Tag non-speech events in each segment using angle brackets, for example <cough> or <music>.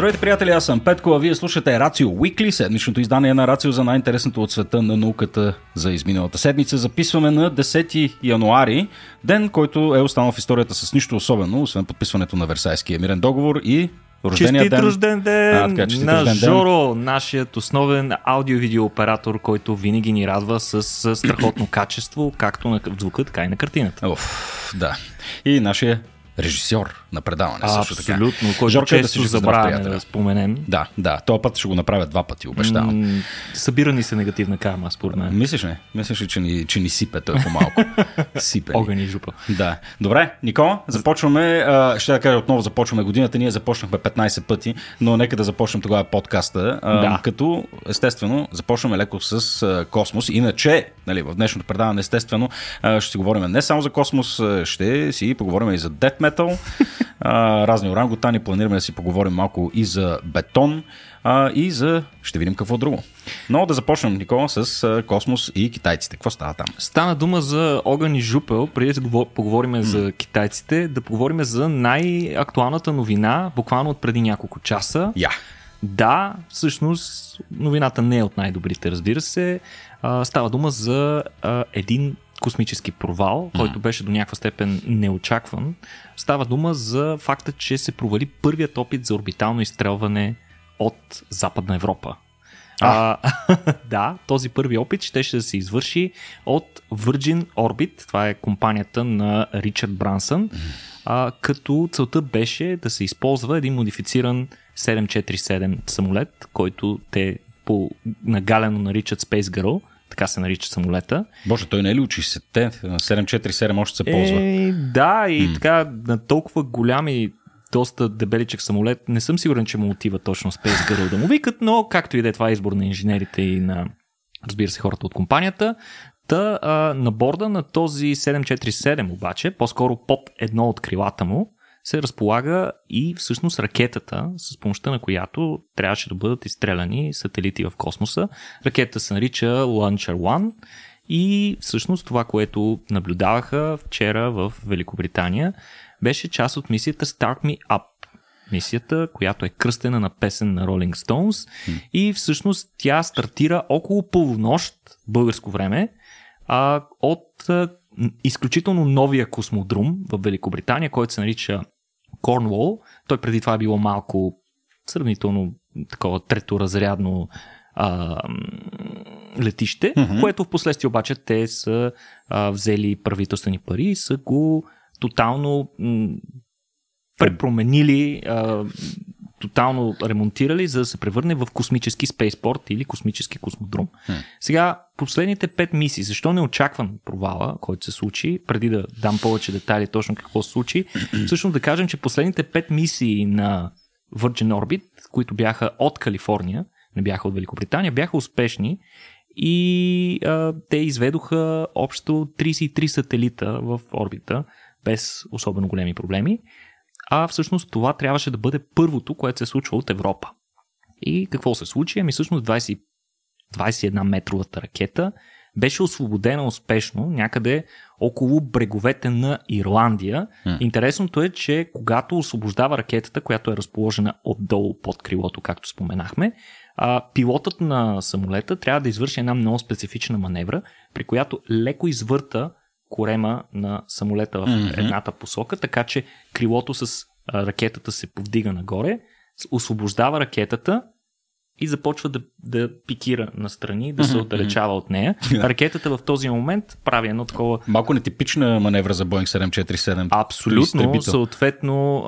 Здравейте, приятели, аз съм Петко, а вие слушате Рацио Уикли, седмичното издание на Рацио за най-интересното от света на науката за изминалата седмица. Записваме на 10 януари, ден, който е останал в историята с нищо особено, освен подписването на Версайския мирен договор и Рождения честит ден. рожден ден а, така, честит на рожден Жоро, ден. нашият основен аудио-видео оператор, който винаги ни радва с, с страхотно качество, както на звука, така и на картината. Оф, да. И нашия режисьор на предаване. А, също абсолютно, така. който Жорка често да забравяме да споменем. Да, да, този път ще го направя два пъти, обещавам. М- събира ни се негативна карма, според мен. Мислиш ли? Мислиш ли, че ни, че ни сипе той по-малко? <laughs> сипе. Огън и жупа. Да. Добре, Никола, започваме. ще да кажа отново, започваме годината. Ние започнахме 15 пъти, но нека да започнем тогава подкаста. да. Като, естествено, започваме леко с космос. Иначе, нали, в днешното предаване, естествено, ще си говорим не само за космос, ще си поговорим и за Death метал, а, разни орангутани, планираме да си поговорим малко и за бетон а, и за... ще видим какво друго. Но да започнем, Никола, с а, космос и китайците. Какво става там? Стана дума за огън и жупел, преди да поговорим mm. за китайците, да поговорим за най-актуалната новина, буквално от преди няколко часа. Yeah. Да, всъщност новината не е от най-добрите, разбира се. А, става дума за а, един космически провал, който беше до някаква степен неочакван. Става дума за факта, че се провали първият опит за орбитално изстрелване от Западна Европа. А. А, <laughs> да, този първи опит ще, ще да се извърши от Virgin Orbit, това е компанията на Ричард Брансън, а, като целта беше да се използва един модифициран 747 самолет, който те по нагалено наричат Space Girl, така се нарича самолета. Боже, той не е ли учи се? Те, 747 още се ползва. Е, да, и м така на толкова голями доста дебеличък самолет, не съм сигурен, че му отива точно Space Girl да му викат, но както и да е това е избор на инженерите и на, разбира се, хората от компанията. Та, а, на борда на този 747 обаче, по-скоро под едно от крилата му, се разполага и всъщност ракетата, с помощта на която трябваше да бъдат изстреляни сателити в космоса. Ракетата се нарича Launcher One и всъщност това, което наблюдаваха вчера в Великобритания, беше част от мисията Start Me Up. Мисията, която е кръстена на песен на Rolling Stones mm. и всъщност тя стартира около полунощ българско време а, от изключително новия космодрум в Великобритания, който се нарича Корнуол. Той преди това е било малко сравнително такова треторазрядно а, летище, mm-hmm. което в последствие обаче те са а, взели правителствени пари и са го тотално м- препроменили а, тотално ремонтирали, за да се превърне в космически спейспорт или космически космодрум. Hmm. Сега, последните пет мисии, защо не очаквам провала, който се случи, преди да дам повече детайли точно какво се случи, <clears throat> всъщност да кажем, че последните пет мисии на Virgin Orbit, които бяха от Калифорния, не бяха от Великобритания, бяха успешни и а, те изведоха общо 33 сателита в орбита без особено големи проблеми а всъщност това трябваше да бъде първото, което се случва от Европа. И какво се случи? Ами всъщност 20, 21 метровата ракета беше освободена успешно някъде около бреговете на Ирландия. Mm. Интересното е, че когато освобождава ракетата, която е разположена отдолу под крилото, както споменахме, а, пилотът на самолета трябва да извърши една много специфична маневра, при която леко извърта корема на самолета в mm-hmm. едната посока, така че крилото с ракетата се повдига нагоре, освобождава ракетата и започва да, да пикира настрани, да се отдалечава от нея. <laughs> Ракетата в този момент прави едно такова... Малко нетипична маневра за Boeing 747. Абсолютно. Съответно,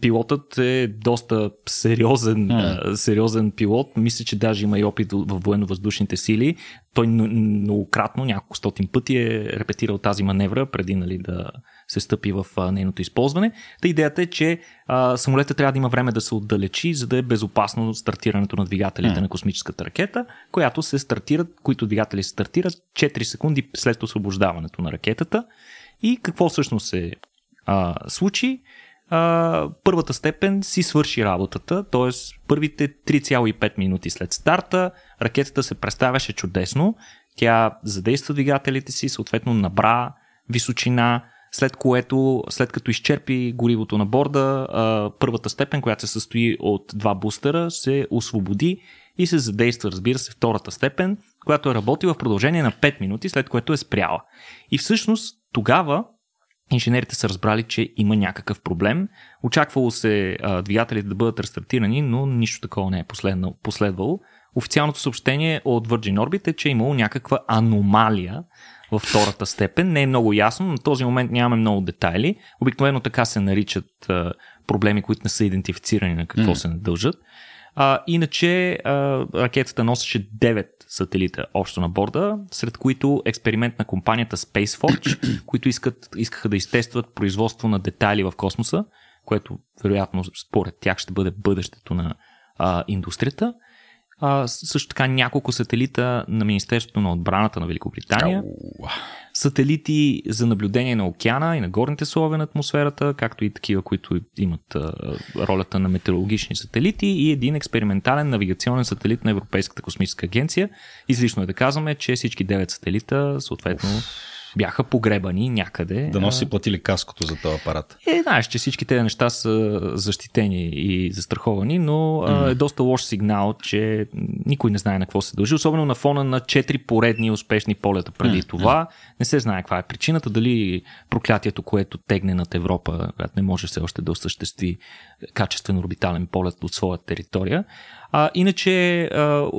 пилотът е доста сериозен, mm. сериозен пилот. Мисля, че даже има и опит в военно-въздушните сили. Той многократно, няколко стотин пъти е репетирал тази маневра, преди нали, да се стъпи в а, нейното използване. Та идеята е, че а, самолета трябва да има време да се отдалечи, за да е безопасно стартирането на двигателите mm. на космическата ракета, която се стартират, които двигатели се стартират 4 секунди след освобождаването на ракетата. И какво всъщност се а, случи? а, първата степен си свърши работата, т.е. първите 3,5 минути след старта ракетата се представяше чудесно, тя задейства двигателите си, съответно набра височина, след което, след като изчерпи горивото на борда, първата степен, която се състои от два бустера, се освободи и се задейства, разбира се, втората степен, която е работила в продължение на 5 минути, след което е спряла. И всъщност тогава инженерите са разбрали, че има някакъв проблем. Очаквало се двигателите да бъдат рестартирани, но нищо такова не е последвало. Официалното съобщение от Virgin Orbit е, че е имало някаква аномалия във втората степен. Не е много ясно, на този момент нямаме много детайли. Обикновено така се наричат а, проблеми, които не са идентифицирани на какво mm. се дължат. А, иначе а, ракетата носеше 9 сателита общо на борда, сред които експеримент на компанията SpaceForge, <clears throat> които искат, искаха да изтестват производство на детайли в космоса, което вероятно според тях ще бъде бъдещето на а, индустрията. А, също така няколко сателита на Министерството на отбраната на Великобритания. Сателити за наблюдение на океана и на горните слоеве на атмосферата, както и такива, които имат а, ролята на метеорологични сателити и един експериментален навигационен сателит на Европейската космическа агенция. Излишно е да казваме, че всички 9 сателита съответно бяха погребани някъде. Да носи платили каското за този апарат. Е, знаеш, че всички тези неща са защитени и застраховани, но mm-hmm. е доста лош сигнал, че никой не знае на какво се дължи, особено на фона на четири поредни успешни полета преди mm-hmm. това. Не се знае каква е причината, дали проклятието, което тегне над Европа, която не може все още да осъществи качествен орбитален полет от своя територия. А, иначе а,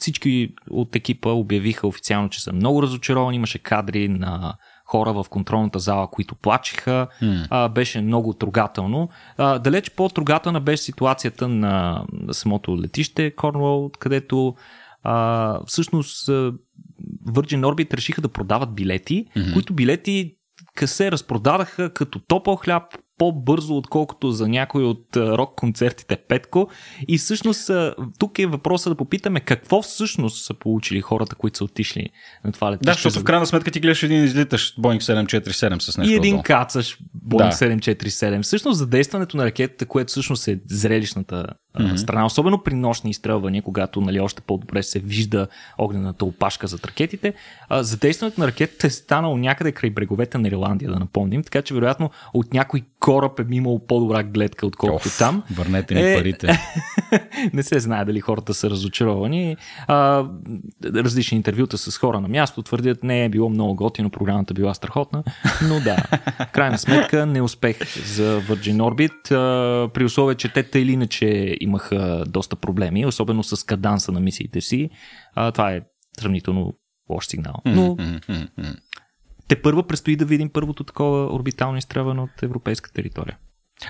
всички от екипа обявиха официално, че са много разочаровани. Имаше кадри на хора в контролната зала, които плачеха. Mm. А, беше много трогателно. А, далеч по-трогателна беше ситуацията на самото летище Корнуол, където а, всъщност Virgin Orbit решиха да продават билети, mm-hmm. които билети се разпродадаха като топъл хляб по-бързо, отколкото за някой от рок концертите Петко. И всъщност тук е въпроса да попитаме какво всъщност са получили хората, които са отишли на това летище. Да, защото в крайна сметка ти гледаш един излитащ Boeing 747 с нещо. И един отдолу. кацаш Boeing да. 747. Всъщност задействането на ракетата, което всъщност е зрелищната mm-hmm. страна, особено при нощни изстрелвания, когато нали, още по-добре се вижда огнената опашка зад ракетите, задействането на ракетата е станало някъде край бреговете на Ирландия, да напомним, така че вероятно от някой кораб е имал по-добра гледка, отколкото Оф, там. Върнете ми е, парите. <laughs> не се знае дали хората са разочаровани. А, различни интервюта с хора на място твърдят, не е било много готино, програмата била страхотна, но да, крайна сметка неуспех за Virgin Orbit, а, при условие, че те или иначе имаха доста проблеми, особено с каданса на мисиите си. А, това е сравнително лош сигнал. Но те първо предстои да видим първото такова орбитално изстрелване от европейска територия.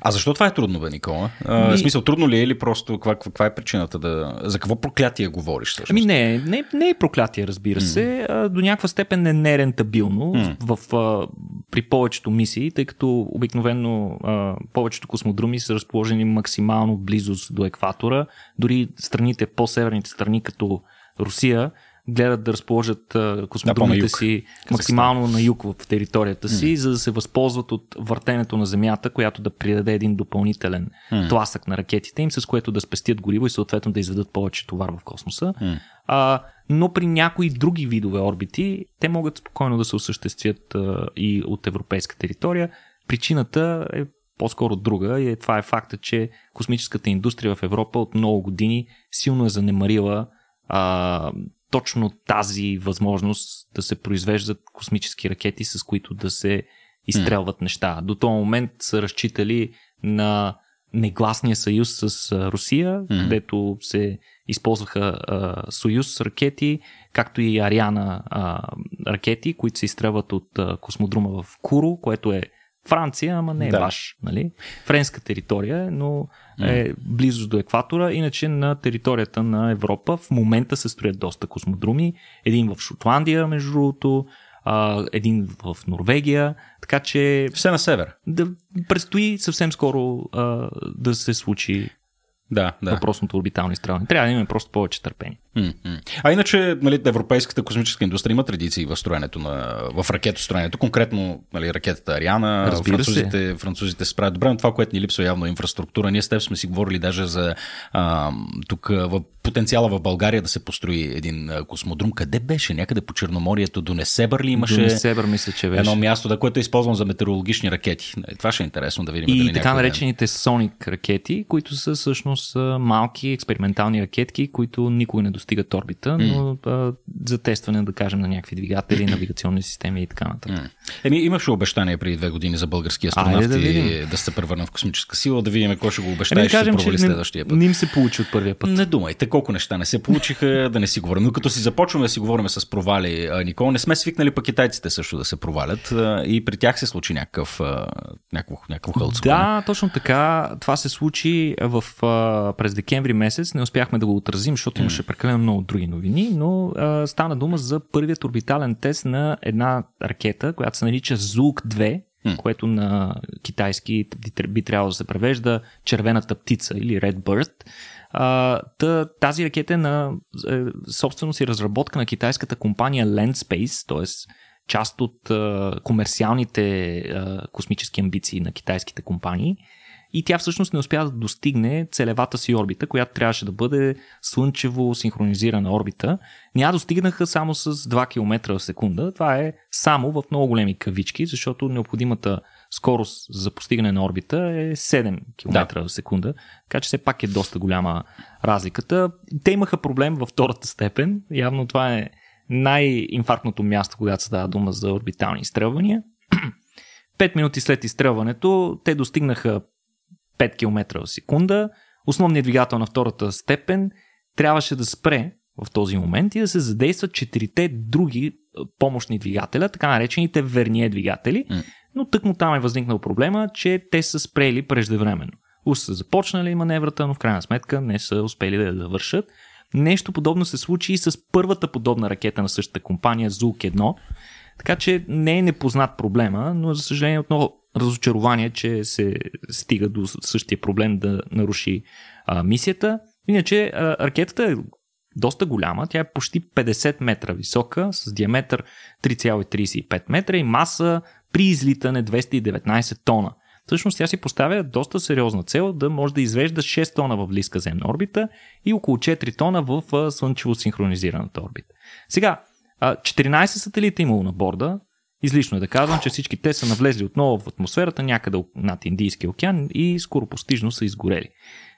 А защо това е трудно, бе, Никола? А, Ми... Смисъл, трудно ли е или просто каква, каква е причината да... За какво проклятие говориш всъщност? Ами не, не, не е проклятие, разбира mm. се. А, до някаква степен е нерентабилно mm. в, а, при повечето мисии, тъй като обикновено а, повечето космодруми са разположени максимално близост до екватора. Дори страните, по-северните страни, като Русия, гледат да разположат космодромите да, си максимално на юг в територията си, mm. за да се възползват от въртенето на Земята, която да придаде един допълнителен mm. тласък на ракетите им, с което да спестят гориво и съответно да изведат повече товар в космоса. Mm. А, но при някои други видове орбити, те могат спокойно да се осъществят а, и от европейска територия. Причината е по-скоро друга и е, това е факта, че космическата индустрия в Европа от много години силно е занемарила а, точно тази възможност да се произвеждат космически ракети, с които да се изстрелват mm. неща. До този момент са разчитали на негласния съюз с Русия, mm. където се използваха а, Союз ракети, както и Ариана а, ракети, които се изстрелват от а, космодрума в Куро, което е Франция, ама не е да. ваш. Нали? Френска територия, но е близо до екватора. Иначе на територията на Европа в момента се строят доста космодруми. Един в Шотландия, между другото, един в Норвегия. Така че. Все на север. Да, предстои съвсем скоро а, да се случи да, да. въпросното орбитално изстрелване. Трябва да имаме просто повече търпение. А иначе, нали, европейската космическа индустрия има традиции в строенето на, в ракетостроенето, конкретно нали, ракетата Ариана, Разбира французите, се. французите се справят добре, но това, което ни липсва явно е инфраструктура. Ние с теб сме си говорили даже за а, тук в потенциала в България да се построи един космодрум. Къде беше? Някъде по Черноморието, до Несебър ли имаше? До Несебър, мисля, че беше. Едно място, да, което е използвано за метеорологични ракети. Нали, Това ще е интересно да видим. И дали така наречените Sonic ракети, които са всъщност малки експериментални ракетки, които никога не достигат орбита, но а, за тестване, да кажем, на някакви двигатели, <clears throat> навигационни системи и така нататък. Еми, имаше обещание преди две години за български астронавти да да, видим. да се превърна в космическа сила, да видим кой ще го обещае Еми, и ще кажем, провали че следващия път. не им се получи от първия път. Не думайте, колко неща не се получиха, да не си говорим. Но като си започваме да си говорим с провали, Никол, не сме свикнали пък китайците също да се провалят и при тях се случи някакъв, някакво, някакво хълцкане. Да, точно така. Това се случи в, през декември месец. Не успяхме да го отразим, защото имаше прекалено много други новини, но а, стана дума за първият орбитален тест на една ракета, която се нарича Zug-2, М. което на китайски би- трябвало да се превежда червената птица или Red Bird. Та, тази ракета е на е, собственост и разработка на китайската компания Landspace, т.е. част от комерциалните космически амбиции на китайските компании. И тя всъщност не успя да достигне целевата си орбита, която трябваше да бъде слънчево синхронизирана орбита. Няма достигнаха само с 2 км в секунда. Това е само в много големи кавички, защото необходимата скорост за постигане на орбита е 7 км да. в секунда. Така че все пак е доста голяма разликата. Те имаха проблем във втората степен. Явно това е най-инфарктното място, когато се дава дума за орбитални изстрелвания. <clears throat> 5 минути след изстрелването те достигнаха 5 км в секунда. Основният двигател на втората степен трябваше да спре в този момент и да се задействат четирите други а, помощни двигателя, така наречените верние двигатели. М. Но тъкмо там е възникнал проблема, че те са спрели преждевременно. Уж са започнали маневрата, но в крайна сметка не са успели да я завършат. Нещо подобно се случи и с първата подобна ракета на същата компания, Zug 1. Така че не е непознат проблема, но за съжаление отново разочарование, че се стига до същия проблем да наруши а, мисията. Иначе а, ракетата е доста голяма, тя е почти 50 метра висока, с диаметър 3,35 метра и маса при излитане 219 тона. Всъщност тя си поставя доста сериозна цел да може да извежда 6 тона в близка земна орбита и около 4 тона в слънчево синхронизираната орбита. Сега, 14 сателита имало на борда. Излишно е да казвам, че всички те са навлезли отново в атмосферата някъде над Индийския океан и скоро постижно са изгорели.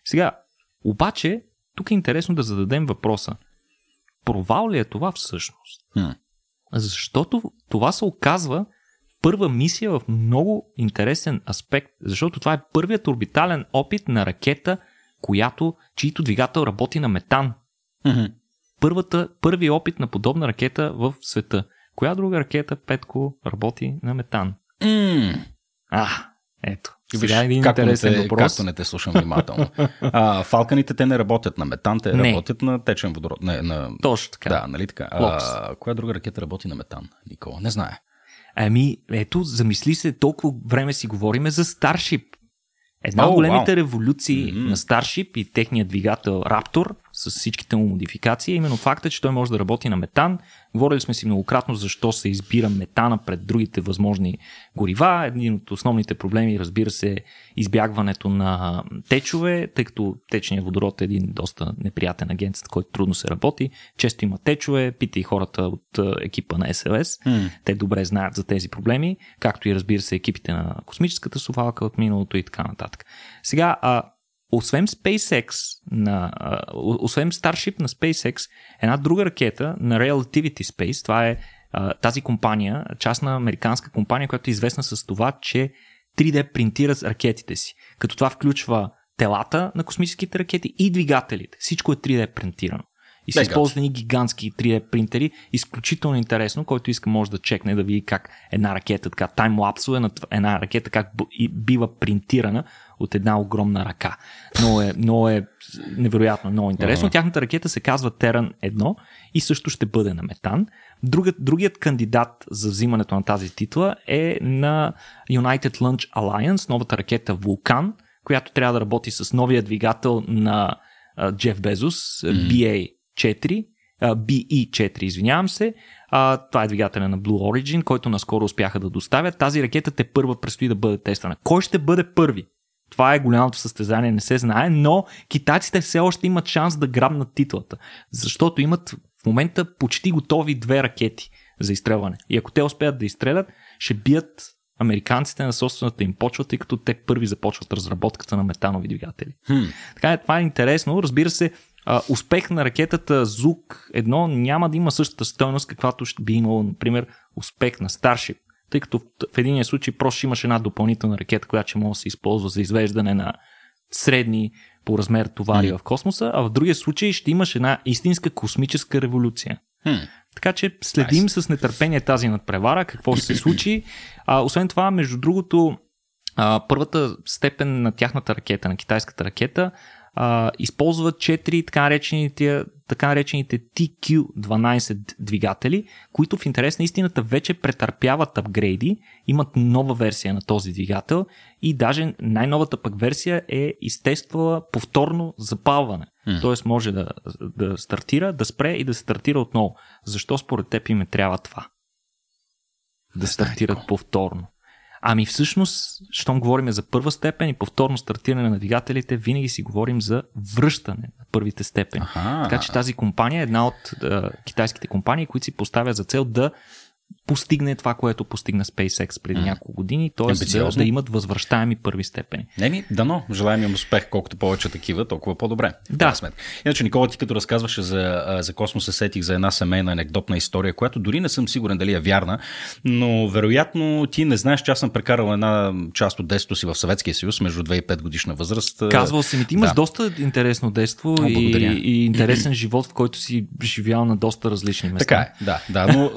Сега, обаче, тук е интересно да зададем въпроса. Провал ли е това всъщност? Хм. Защото това се оказва първа мисия в много интересен аспект, защото това е първият орбитален опит на ракета, която, чието двигател работи на метан. Мгм. Първата, първи опит на подобна ракета в света. Коя друга ракета, Петко, работи на метан? М. А, ето. Сега е един както интересен не те, въпрос. Както не те слушам внимателно. а, фалканите те не работят на метан, те Не. работят на течен водород. Не, на... Точно така. Да, нали така. Локс. А, коя друга ракета работи на метан, Никола? Не знае. Ами, ето, замисли се, толкова време си говориме за Старшип. Една от големите вау. революции Мгм. на Старшип и техният двигател Raptor с всичките му модификации именно факта, че той може да работи на метан. Говорили сме си многократно защо се избира метана пред другите възможни горива. Един от основните проблеми, разбира се, е избягването на течове, тъй като течният водород е един доста неприятен агент, с който трудно се работи. Често има течове, пита и хората от е, екипа на СЛС. М. Те добре знаят за тези проблеми, както и разбира се екипите на космическата совалка от миналото и така нататък. Сега, а, освен SpaceX, на, освен Starship на SpaceX, една друга ракета на Relativity Space, това е тази компания, частна американска компания, която е известна с това, че 3D принтира ракетите си. Като това включва телата на космическите ракети и двигателите. Всичко е 3D принтирано. И са използвани гигантски 3D принтери. Изключително интересно. Който иска може да чекне да види как една ракета, така таймлапсове на една ракета, как бива принтирана от една огромна ръка. Много е, много е невероятно, много интересно. Тяхната ракета се казва Terran 1 и също ще бъде на метан. Другият, другият кандидат за взимането на тази титла е на United Launch Alliance, новата ракета Vulcan, която трябва да работи с новия двигател на Джеф Безос, BA 4, BE-4, извинявам се. А, това е двигателя на Blue Origin, който наскоро успяха да доставят. Тази ракета те първа предстои да бъде тествана. Кой ще бъде първи? Това е голямото състезание, не се знае, но китайците все още имат шанс да грабнат титлата, защото имат в момента почти готови две ракети за изстрелване. И ако те успеят да изстрелят, ще бият американците на собствената им почва, тъй като те първи започват разработката на метанови двигатели. Hmm. Така е, това е интересно. Разбира се, а, успех на ракетата Зук едно няма да има същата стойност, каквато ще би имало, например, успех на Starship. Тъй като в, един случай просто имаш една допълнителна ракета, която ще може да се използва за извеждане на средни по размер товари mm. в космоса, а в другия случай ще имаш една истинска космическа революция. Hmm. Така че следим nice. с нетърпение тази надпревара, какво ще се случи. А, освен това, между другото, а, първата степен на тяхната ракета, на китайската ракета, а, използват 4 така наречените, така наречените TQ12 двигатели, които в интерес на истината вече претърпяват апгрейди, имат нова версия на този двигател и даже най-новата пък версия е изтествала повторно запалване. Mm. Тоест може да, да стартира, да спре и да стартира отново. Защо според теб им е трябва това? Да стартират повторно. Ами всъщност, щом говорим за първа степен и повторно стартиране на двигателите, винаги си говорим за връщане на първите степени. Аха. Така че тази компания е една от е, китайските компании, които си поставят за цел да постигне това, което постигна SpaceX преди mm. няколко години, т.е. Да, да имат възвръщаеми първи степени. Не ми, дано, желаем им успех, колкото повече такива, толкова по-добре. Да. Иначе, Никола, ти като разказваше за, за космоса, сетих за една семейна анекдотна история, която дори не съм сигурен дали е вярна, но вероятно ти не знаеш, че аз съм прекарал една част от детството си в Съветския съюз, между 2 и 5 годишна възраст. Казвал си ми, ти имаш да. доста интересно детство О, и, и интересен живот, в който си живял на доста различни места. Така е, да, да, но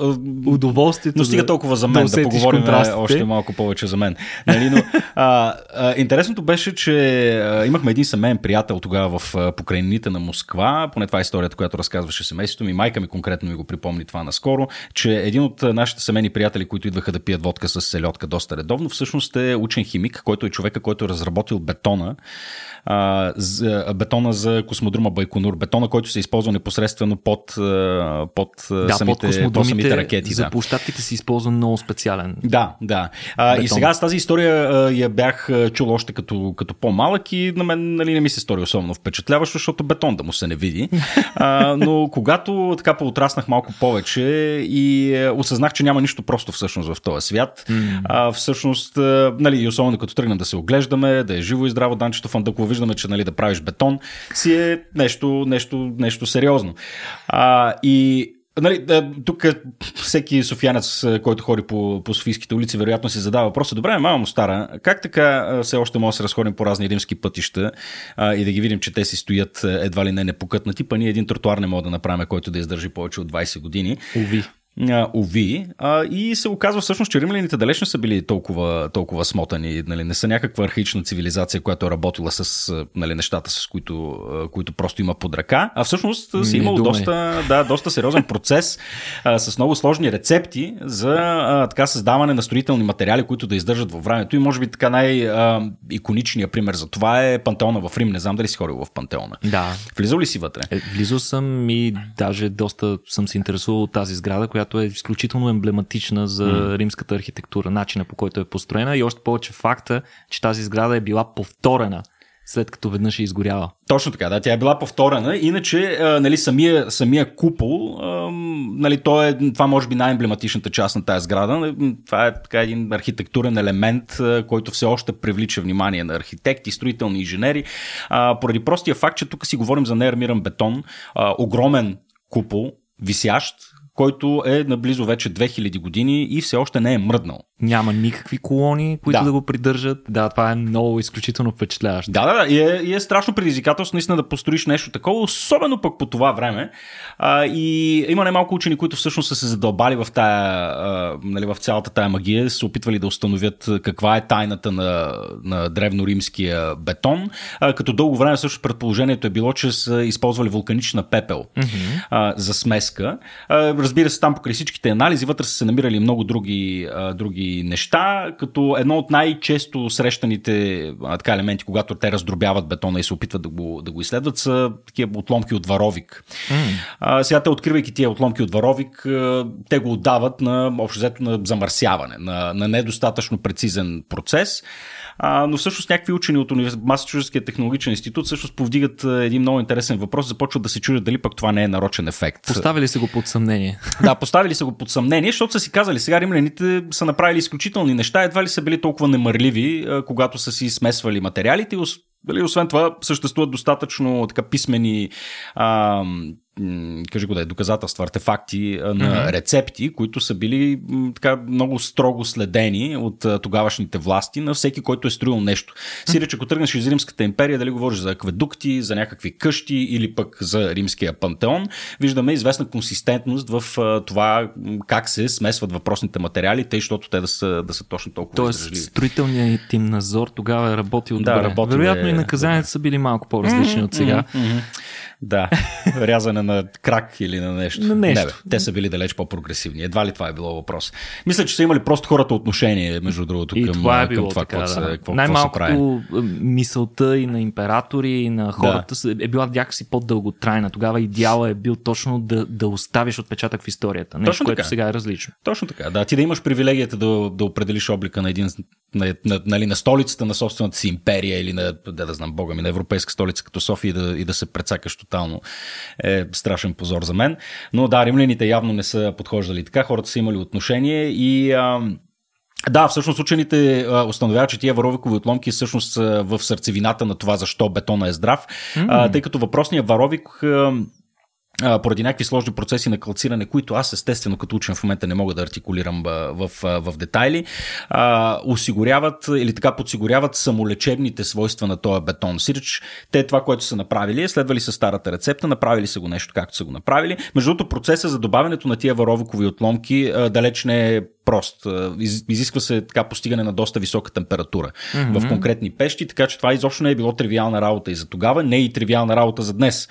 <laughs> удоволствието. Но стига толкова за мен, да, да поговорим още малко повече за мен. Нали, но, а, а, интересното беше, че а, имахме един семейен приятел тогава в а, покрайнините на Москва, поне това е историята, която разказваше семейството ми, майка ми конкретно ми го припомни това наскоро, че един от нашите семейни приятели, които идваха да пият водка с селедка доста редовно, всъщност е учен химик, който е човека, който е разработил бетона, а, за, бетона за космодрума Байконур, бетона, който се използва непосредствено под, под, да, самите, под, под самите ракети. За да. Площадките се използва много специален. Да, да. А, и сега с тази история а, я бях чул още като, като по-малък и на мен нали, не ми се стори особено впечатляващо, защото бетон да му се не види. А, но когато така поотраснах малко повече и е, осъзнах, че няма нищо просто всъщност в този свят, mm. а, всъщност, а, нали, и особено като тръгнем да се оглеждаме, да е живо и здраво данчето в Андъково, виждаме, че нали, да правиш бетон, си е нещо, нещо, нещо сериозно. А, и Нали, тук всеки софиянец, който ходи по, по софийските улици, вероятно си задава въпроса, добре, мама му стара, как така все още може да се разходим по разни римски пътища а, и да ги видим, че те си стоят едва ли не непокътнати, па ние един тротуар не мога да направим, който да издържи повече от 20 години. Уви уви. А, и се оказва всъщност, че римляните далеч не са били толкова, толкова смотани. Нали, не са някаква архаична цивилизация, която е работила с нали, нещата, с които, които просто има под ръка. А всъщност си имал доста, да, доста сериозен процес а, с много сложни рецепти за а, така създаване на строителни материали, които да издържат във времето. И може би така най-иконичният пример за това е пантеона в Рим. Не знам дали си ходил в пантеона. Да. Влизал ли си вътре? Е, влизал съм и даже доста съм се интересувал от тази сграда, която която е изключително емблематична за mm. римската архитектура, начина по който е построена и още повече факта, че тази сграда е била повторена след като веднъж е изгоряла. Точно така, да, тя е била повторена. Иначе, а, нали, самия, самия купол, а, нали, то е, това може би най-емблематичната част на тази сграда. Това е така един архитектурен елемент, а, който все още привлича внимание на архитекти, строителни инженери, а, поради простия факт, че тук си говорим за неармиран бетон, а, огромен купол, висящ, който е наблизо вече 2000 години и все още не е мръднал. Няма никакви колони, които да, да го придържат. Да, това е много изключително впечатляващо. Да, да, да. И е, и е страшно предизвикателство наистина да построиш нещо такова, особено пък по това време. А, и има немалко учени, които всъщност са се задълбали в, тая, а, нали, в цялата тая магия, са опитвали да установят каква е тайната на, на древноримския бетон. А, като дълго време също предположението е било, че са използвали вулканична пепел mm-hmm. а, за смеска. А, разбира се, там покрай всичките анализи вътре са се намирали много други, а, други неща, като едно от най-често срещаните а, така, елементи, когато те раздробяват бетона и се опитват да го, да го изследват, са такива отломки от варовик. Mm. А, сега те, откривайки тия отломки от варовик, те го отдават на общо взето на замърсяване, на, на недостатъчно прецизен процес. А, но всъщност някакви учени от Масачузетския технологичен институт всъщност повдигат един много интересен въпрос, започват да се чудят дали пък това не е нарочен ефект. Поставили се го под съмнение. <laughs> Да, поставили са го под съмнение, защото са си казали, сега римляните са направили изключителни неща, едва ли са били толкова немърливи, когато са си смесвали материалите. Дали, освен това, съществуват достатъчно така писмени а, кажи го да е, доказателства, артефакти на mm-hmm. рецепти, които са били така много строго следени от тогавашните власти на всеки, който е строил нещо. Сиреч, ако тръгнеш из Римската империя, дали говориш за акведукти, за някакви къщи или пък за римския пантеон, виждаме известна консистентност в това как се смесват въпросните материали, тъй, защото те да са, да са точно толкова Тоест, издръжливи. строителният им надзор тогава е работил да, добре. Вероятно е, и наказанията са били малко по-различни mm-hmm, от сега. Mm-hmm. Да, <laughs> рязане на крак или на нещо. На нещо. Не, бе, те са били далеч по-прогресивни. Едва ли това е било въпрос. Мисля, че са имали просто хората отношение, между другото, и към това. Е било към това така, какво да. какво, Най-малкото мисълта и на императори, и на хората да. е била някакси по-дълготрайна. Тогава идеала е бил точно да, да оставиш отпечатък в историята. Нещо, точно което така. сега е различно. Точно така. Да, ти да имаш привилегията да, да определиш облика на един на, на, нали, на столицата на собствената си империя или на, да, да знам, бога ми, на европейска столица като София и да, и да се прецакаш тотално е страшен позор за мен. Но да, римляните явно не са подхождали така, хората са имали отношение и а, да, всъщност учените установяват, че тия варовикови отломки всъщност са в сърцевината на това защо бетона е здрав, mm-hmm. а, тъй като въпросният варовик а, поради някакви сложни процеси на калциране, които аз естествено като учен в момента не мога да артикулирам в, в, в детайли, а, осигуряват или така подсигуряват самолечебните свойства на този бетон. Сиреч, те това, което са направили, е следвали са старата рецепта, направили са го нещо както са го направили. Между другото, процеса за добавянето на тия варовикови отломки а, далеч не е прост. Изисква се така постигане на доста висока температура mm-hmm. в конкретни пещи, така че това изобщо не е било тривиална работа и за тогава, не е и тривиална работа за днес.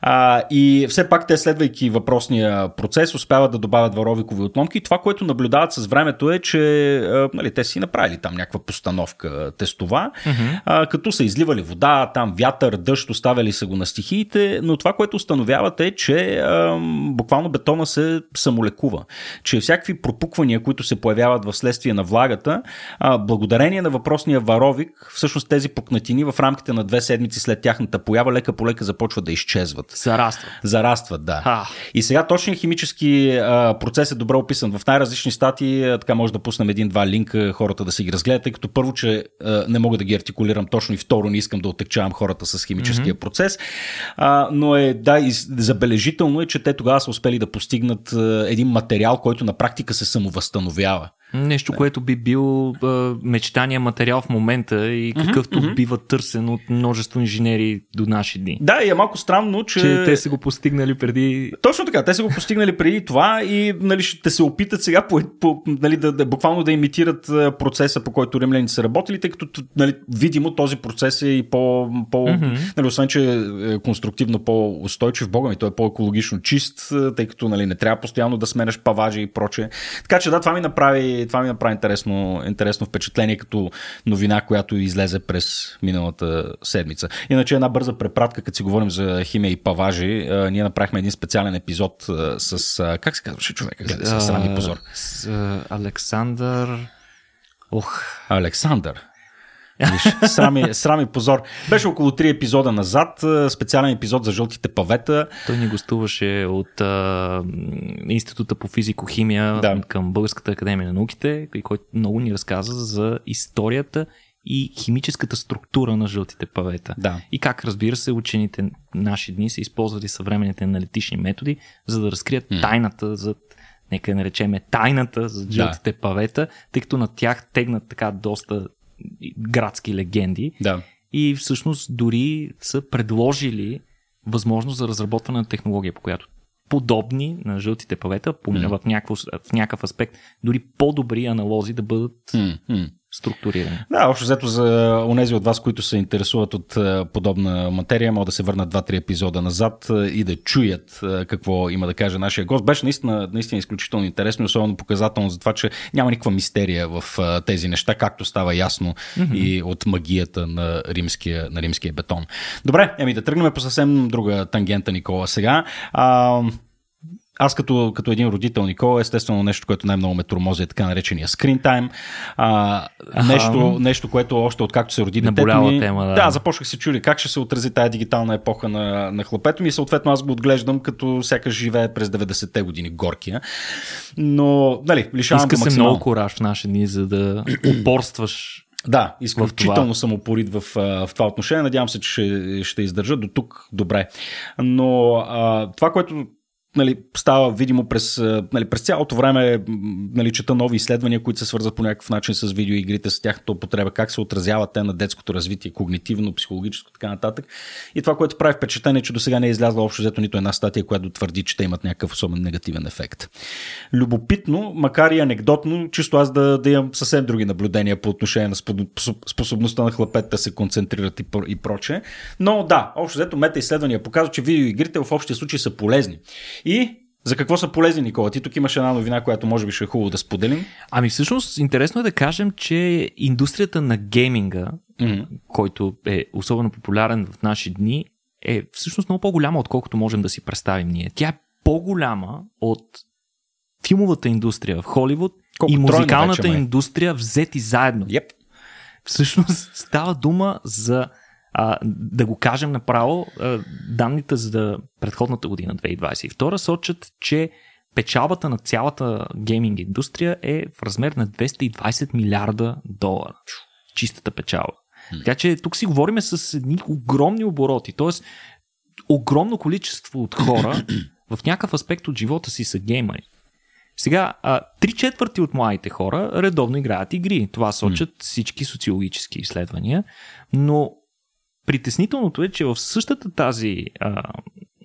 А, и все пак те, следвайки въпросния процес, успяват да добавят варовикови отломки. Това, което наблюдават с времето е, че нали, те си направили там някаква постановка тестова, mm-hmm. а, като са изливали вода, там вятър, дъжд, оставили са го на стихиите, но това, което установяват е, че а, буквално бетона се самолекува, че всякакви пропуквания които се появяват в следствие на влагата, а, благодарение на въпросния варовик, всъщност тези пукнатини в рамките на две седмици след тяхната поява лека по лека започват да изчезват. Зарастват. Зарастват, да. А. И сега точният химически а, процес е добре описан в най-различни статии. А, така може да пуснем един-два линка хората да си ги разгледат, тъй като първо, че а, не мога да ги артикулирам точно и второ, не искам да отекчавам хората с химическия mm-hmm. процес. А, но е, да, и забележително е, че те тогава са успели да постигнат а, един материал, който на практика се самовъзстановява възстановява. Нещо, не. което би бил а, мечтания материал в момента и какъвто mm-hmm. бива търсен от множество инженери до наши дни. Да, и е малко странно, че... че те са го постигнали преди... Точно така, те са го постигнали преди това и нали, ще се опитат сега по, по, нали, да, да, буквално да имитират процеса, по който римляните са работили, тъй като нали, видимо този процес е и по... по mm-hmm. нали, освен, че е конструктивно по-устойчив, бога ми, той е по-екологично чист, тъй като нали, не трябва постоянно да сменяш паважи и прочее. Така че да, това ми направи това ми направи интересно, интересно впечатление като новина, която излезе през миналата седмица. Иначе една бърза препратка, като си говорим за химия и паважи, ние направихме един специален епизод с, как се казваше човека, гледа с срами позор? С, а, Александър... Ох. Александър. Виж, срами, срами позор. Беше около 3 епизода назад, специален епизод за жълтите павета. Той ни гостуваше от а, Института по физико-химия да. към Българската академия на науките, който много ни разказа за историята и химическата структура на жълтите павета. Да. И как, разбира се, учените наши дни са използвали съвременните аналитични методи, за да разкрият mm. тайната за нека наречеме тайната за жълтите да. павета, тъй като на тях тегнат така доста градски легенди. Да. И всъщност дори са предложили възможност за разработване на технология, по която подобни на жълтите павета, mm. в, някакъв, в някакъв аспект, дори по-добри аналози да бъдат mm. Структуриране. Да, общо взето за онези от вас, които се интересуват от подобна материя, могат да се върнат 2-3 епизода назад и да чуят какво има да каже нашия гост. Беше наистина, наистина изключително интересно, особено показателно за това, че няма никаква мистерия в тези неща, както става ясно mm-hmm. и от магията на римския, на римския бетон. Добре, еми да тръгнем по съвсем друга тангента, Никола, сега. А, аз като, като един родител, Никола, естествено нещо, което най-много ме тормози е така наречения screen time. А, нещо, нещо, което още откакто се роди детето ми, тема, да. да, започнах се чуди как ще се отрази тази дигитална епоха на, на хлапето ми и съответно аз го отглеждам като сякаш живее през 90-те години горкия. Но, нали, лишавам Иска се много кораж наши дни, за да упорстваш да, изключително съм опорит в, в това отношение. Надявам се, че ще, ще издържа до тук добре. Но а, това, което нали, става видимо през, нали, през цялото време нали, чета нови изследвания, които се свързват по някакъв начин с видеоигрите, с тяхната употреба, как се отразяват те на детското развитие, когнитивно, психологическо, така нататък. И това, което прави впечатление, че до сега не е излязла общо взето нито една статия, която твърди, че те имат някакъв особен негативен ефект. Любопитно, макар и анекдотно, чисто аз да, да имам съвсем други наблюдения по отношение на способността на хлапета да се концентрират и, и проче. Но да, общо взето мета изследвания показват, че видеоигрите в общия случай са полезни. И за какво са полезни, Никола? Ти тук имаш една новина, която може би ще е хубаво да споделим. Ами всъщност интересно е да кажем, че индустрията на гейминга, mm-hmm. който е особено популярен в наши дни, е всъщност много по-голяма, отколкото можем да си представим ние. Тя е по-голяма от филмовата индустрия в Холивуд Колко и музикалната вече, индустрия взети заедно. Yep. Всъщност става дума за а, да го кажем направо, данните за предходната година, 2022, сочат, че печалбата на цялата гейминг индустрия е в размер на 220 милиарда долара. Чистата печалба. Така че тук си говорим с едни огромни обороти, т.е. огромно количество от хора <clears throat> в някакъв аспект от живота си са геймери. Сега, три четвърти от младите хора редовно играят игри. Това сочат всички социологически изследвания, но Притеснителното е, че в същата тази а,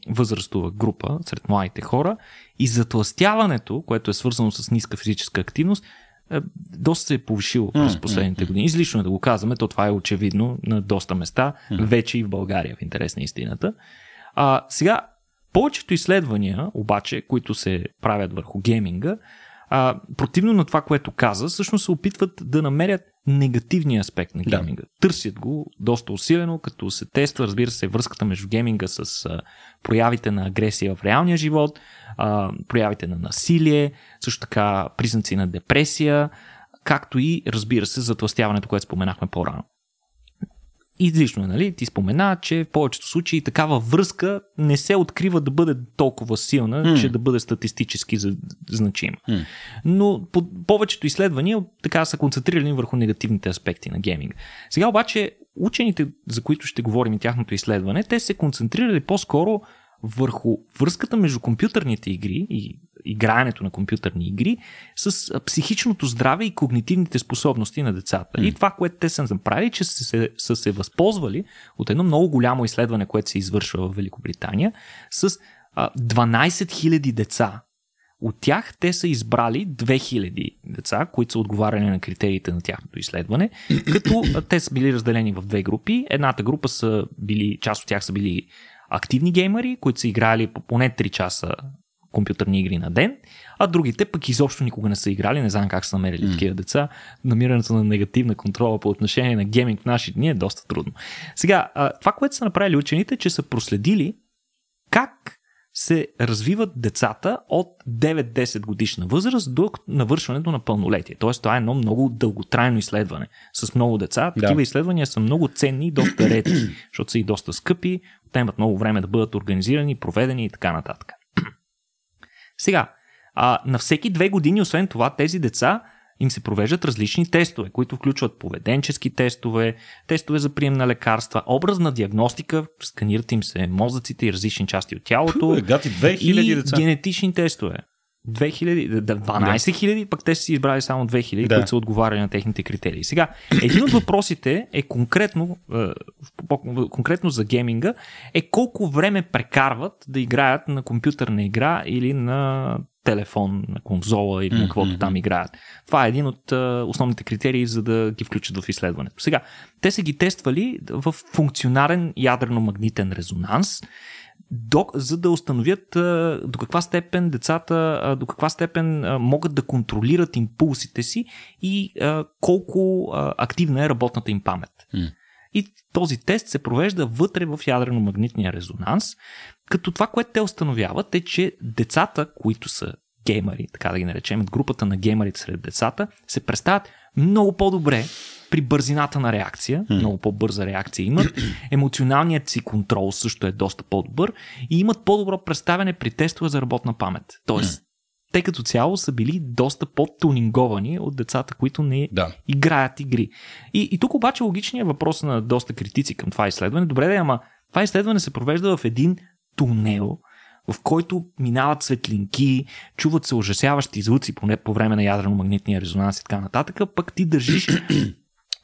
възрастова група, сред младите хора, и затластяването, което е свързано с ниска физическа активност, е, доста се е повишило през последните години. Излишно е да го казваме, то това е очевидно на доста места, вече и в България, в интерес на истината. А, сега, повечето изследвания, обаче, които се правят върху гейминга, а, противно на това, което каза, всъщност се опитват да намерят негативния аспект на гейминга. Да. Търсят го доста усилено, като се тества, разбира се, връзката между гейминга с а, проявите на агресия в реалния живот, а, проявите на насилие, също така признаци на депресия, както и, разбира се, затластяването, което споменахме по-рано. Излишно е, нали? Ти спомена, че в повечето случаи такава връзка не се открива да бъде толкова силна, mm. че да бъде статистически значима. Mm. Но по повечето изследвания така са концентрирани върху негативните аспекти на гейминга. Сега обаче учените, за които ще говорим и тяхното изследване, те се концентрирали по-скоро върху връзката между компютърните игри и играенето на компютърни игри с психичното здраве и когнитивните способности на децата. Mm. И това, което те са направили, че са се, са се възползвали от едно много голямо изследване, което се извършва в Великобритания, с а, 12 000 деца. От тях те са избрали 2000 деца, които са отговаряли на критериите на тяхното изследване, като те са били разделени в две групи. Едната група са били, част от тях са били активни геймери, които са играли по поне 3 часа компютърни игри на ден, а другите пък изобщо никога не са играли, не знам как са намерили mm. такива деца. Намирането на негативна контрола по отношение на гейминг в наши дни е доста трудно. Сега, това, което са направили учените, че са проследили как се развиват децата от 9-10 годишна възраст до навършването на пълнолетие. Тоест, това е едно много дълготрайно изследване с много деца. Такива да. изследвания са много ценни и доста редки, <clears throat> защото са и доста скъпи, те имат много време да бъдат организирани, проведени и така нататък. <clears throat> Сега, а, на всеки две години, освен това, тези деца им се провеждат различни тестове, които включват поведенчески тестове, тестове за прием на лекарства, образна диагностика, сканират им се мозъците и различни части от тялото. Пу, гати 2000 и деца. генетични тестове. 2000, 12 хиляди, пък те са си избрали само 2000, да. които са отговаряли на техните критерии. Сега, един от въпросите е конкретно, е, конкретно за гейминга, е колко време прекарват да играят на компютърна игра или на телефон, на конзола или на каквото там играят. Това е един от а, основните критерии, за да ги включат в изследването. Сега, те са ги тествали в функционален ядрено-магнитен резонанс, до, за да установят а, до каква степен децата, а, до каква степен а, могат да контролират импулсите си и а, колко а, активна е работната им памет. Mm. И този тест се провежда вътре в ядрено-магнитния резонанс, като това, което те установяват е, че децата, които са геймери, така да ги наречем, групата на геймерите сред децата, се представят много по-добре при бързината на реакция, mm. много по-бърза реакция имат, емоционалният си контрол също е доста по-добър и имат по-добро представяне при тестове за работна памет. Тоест, mm. те като цяло са били доста по-тунинговани от децата, които не да. играят игри. И, и тук обаче логичният въпрос на доста критици към това изследване, добре да, ама това изследване се провежда в един тунел, в който минават светлинки, чуват се ужасяващи звуци поне по време на ядрено-магнитния резонанс и така нататък, пък ти държиш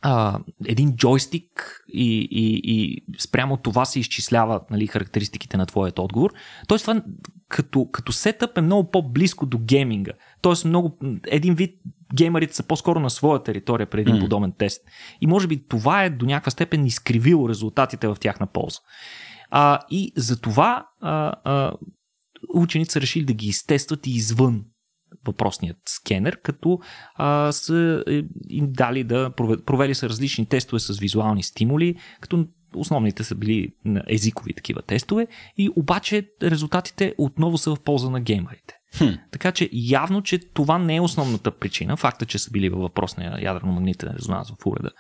а, един джойстик и, и, и спрямо това се изчислява нали, характеристиките на твоят отговор. Тоест това като, като сетъп е много по-близко до гейминга. Тоест много, един вид геймерите са по-скоро на своя територия преди mm. подобен тест. И може би това е до някаква степен изкривило резултатите в тяхна полза. А, и за това а, а, учените са решили да ги изтестват и извън въпросният скенер, като а, са е, им дали да провели са различни тестове с визуални стимули, като основните са били езикови такива тестове и обаче резултатите отново са в полза на геймерите. Хм. Така че явно, че това не е основната причина, факта, че са били във въпросния ядрено-магнитен резонанс в уреда.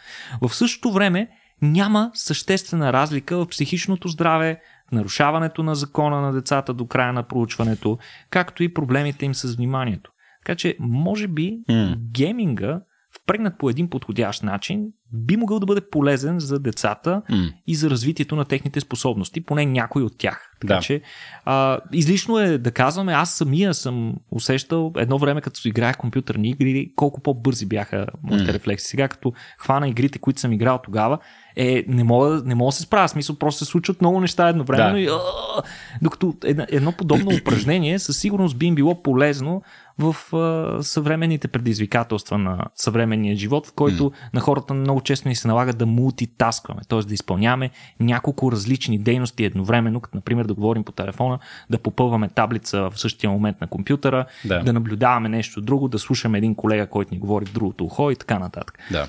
В същото време няма съществена разлика в психичното здраве, нарушаването на закона на децата до края на проучването, както и проблемите им с вниманието. Така че, може би, mm. гейминга, впрегнат по един подходящ начин, би могъл да бъде полезен за децата mm. и за развитието на техните способности, поне някой от тях. Така да. че, а, излишно е да казваме, аз самия съм усещал едно време, като си играех компютърни игри, колко по-бързи бяха моите mm. рефлекси. Сега, като хвана игрите, които съм играл тогава, е, не мога, не мога да се справя. Смисъл, просто се случват много неща едновременно. Да. И, а, докато едно подобно <clears throat> упражнение със сигурност би им било полезно в а, съвременните предизвикателства на съвременния живот, в който mm. на хората много често ни се налага да мултитаскваме, т.е. да изпълняваме няколко различни дейности едновременно, като например да говорим по телефона, да попълваме таблица в същия момент на компютъра, да, да наблюдаваме нещо друго, да слушаме един колега, който ни говори в другото ухо и така нататък. Да.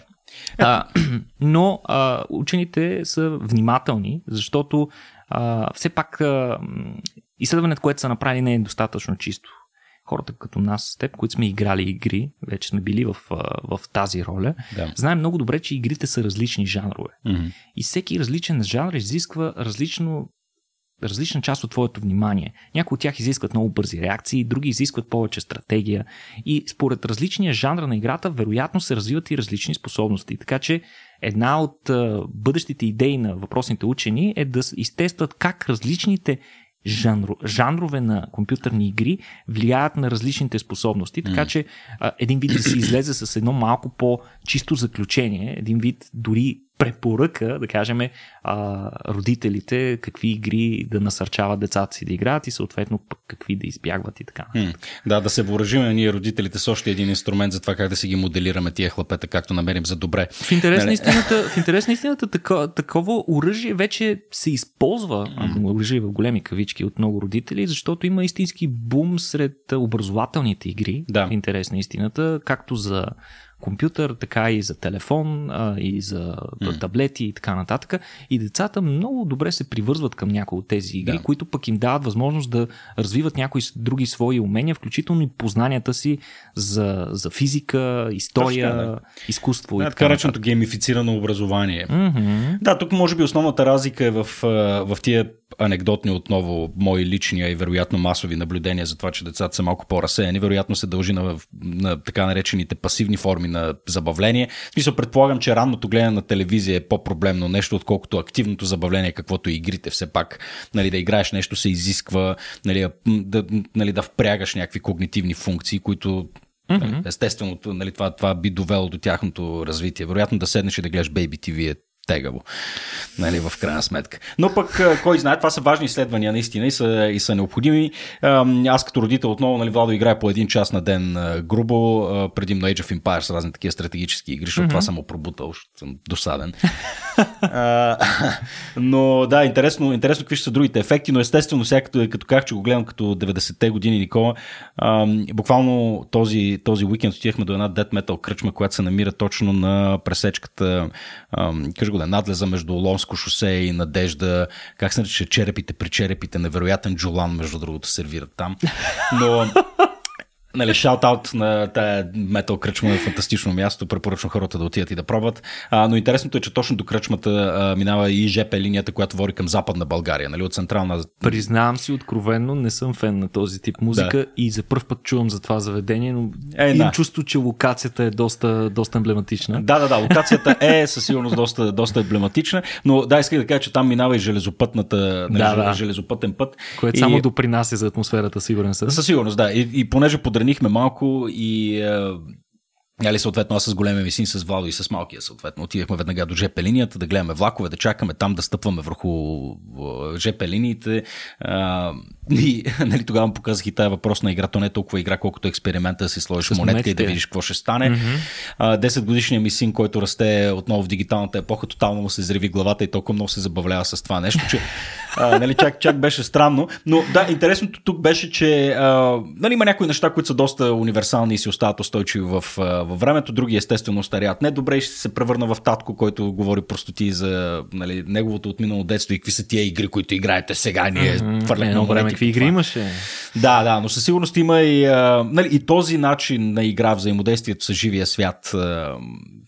А, <clears throat> но а, учените са внимателни, защото а, все пак а, изследването, което са направили, не е достатъчно чисто. Хората като нас, с теб, които сме играли игри, вече сме били в, в тази роля, да. знаем много добре, че игрите са различни жанрове. Mm-hmm. И всеки различен жанр изисква различно различна част от твоето внимание. Някои от тях изискват много бързи реакции, други изискват повече стратегия и според различния жанр на играта вероятно се развиват и различни способности. Така че една от бъдещите идеи на въпросните учени е да изтестват как различните жанро, жанрове на компютърни игри влияят на различните способности, така че а, един вид да се излезе с едно малко по-чисто заключение, един вид дори препоръка, да кажем, а, родителите какви игри да насърчават децата си да играят и съответно пък какви да избягват и така. Хм, да, да се въоръжиме ние родителите с още един инструмент за това как да си ги моделираме тия хлапета, както намерим за добре. В интерес на нали? истината, в интерес на истината тако, такова оръжие вече се използва, оръжие в големи кавички от много родители, защото има истински бум сред образователните игри, да. в интерес на истината, както за компютър, така и за телефон, а, и за mm. таблети и така нататък. И децата много добре се привързват към някои от тези игри, да. които пък им дават възможност да развиват някои други свои умения, включително и познанията си за, за физика, история, Точно, да. изкуство. Да, и така, така реченото геймифицирано образование. Mm-hmm. Да, тук може би основната разлика е в, в тия анекдотни отново мои лични и вероятно масови наблюдения за това, че децата са малко по-разсеяни. Вероятно се дължи на, на така наречените пасивни форми на забавление. В смисъл, предполагам, че ранното гледане на телевизия е по-проблемно нещо, отколкото активното забавление, каквото игрите все пак. Нали, да играеш нещо се изисква, нали, да, нали, да впрягаш някакви когнитивни функции, които Mm-hmm. Естествено, нали, това, това би довело до тяхното развитие. Вероятно да седнеш и да гледаш Baby TV е тегаво, нали, в крайна сметка. Но пък, кой знае, това са важни изследвания наистина и са, и са необходими. Аз като родител отново, нали, Владо играе по един час на ден грубо, предимно Age of Empires, разни такива стратегически игри, защото mm-hmm. това съм опробутал, защото съм досаден. <laughs> но да, интересно, интересно какви ще са другите ефекти, но естествено, сега като, като как, че го гледам като 90-те години, Никола, буквално този, този уикенд отивахме до една Death Metal кръчма, която се намира точно на пресечката, кажа го да, надлеза между Лонско шосе и Надежда, как се нарича черепите при черепите, невероятен джолан, между другото, сервират там. Но нали, шаут-аут на тая метал кръчма е фантастично място, препоръчвам хората да отидат и да пробват. А, но интересното е, че точно до кръчмата а, минава и ЖП линията, която води към западна България, нали, от централна. Признавам си откровенно, не съм фен на този тип музика да. и за първ път чувам за това заведение, но е, имам да. чувство, че локацията е доста, доста емблематична. Да, да, да, локацията е със сигурност доста, доста емблематична, но да, исках да кажа, че там минава и железопътната, нали, да, да. железопътен път. Което и... само допринася за атмосферата, сигурен съм. Със сигурност, да. И, и понеже подранихме малко и Нали, съответно, аз с големия ми син, с Владо и с малкия, съответно, отидахме веднага до ЖП линията, да гледаме влакове, да чакаме там, да стъпваме върху ЖП линиите. А, и <laughs> нали, тогава показах и тази въпросна игра. То не е толкова игра, колкото експеримента да си сложиш с монетка и да видиш какво ще стане. Mm-hmm. А, 10 годишният ми син, който расте отново в дигиталната епоха, тотално му се зреви главата и толкова много се забавлява с това нещо, че а, нали, чак, чак беше странно. Но да, интересното тук беше, че а, нали, има някои неща, които са доста универсални и си остават устойчиви в, във времето, други естествено старят. Не добре ще се превърна в татко, който говори простоти за нали, неговото отминало детство и какви са тия игри, които играете сега. Ние mm-hmm. време какви игри имаше. Да, да, но със сигурност има и, а, нали, и този начин на игра, взаимодействието с живия свят, а,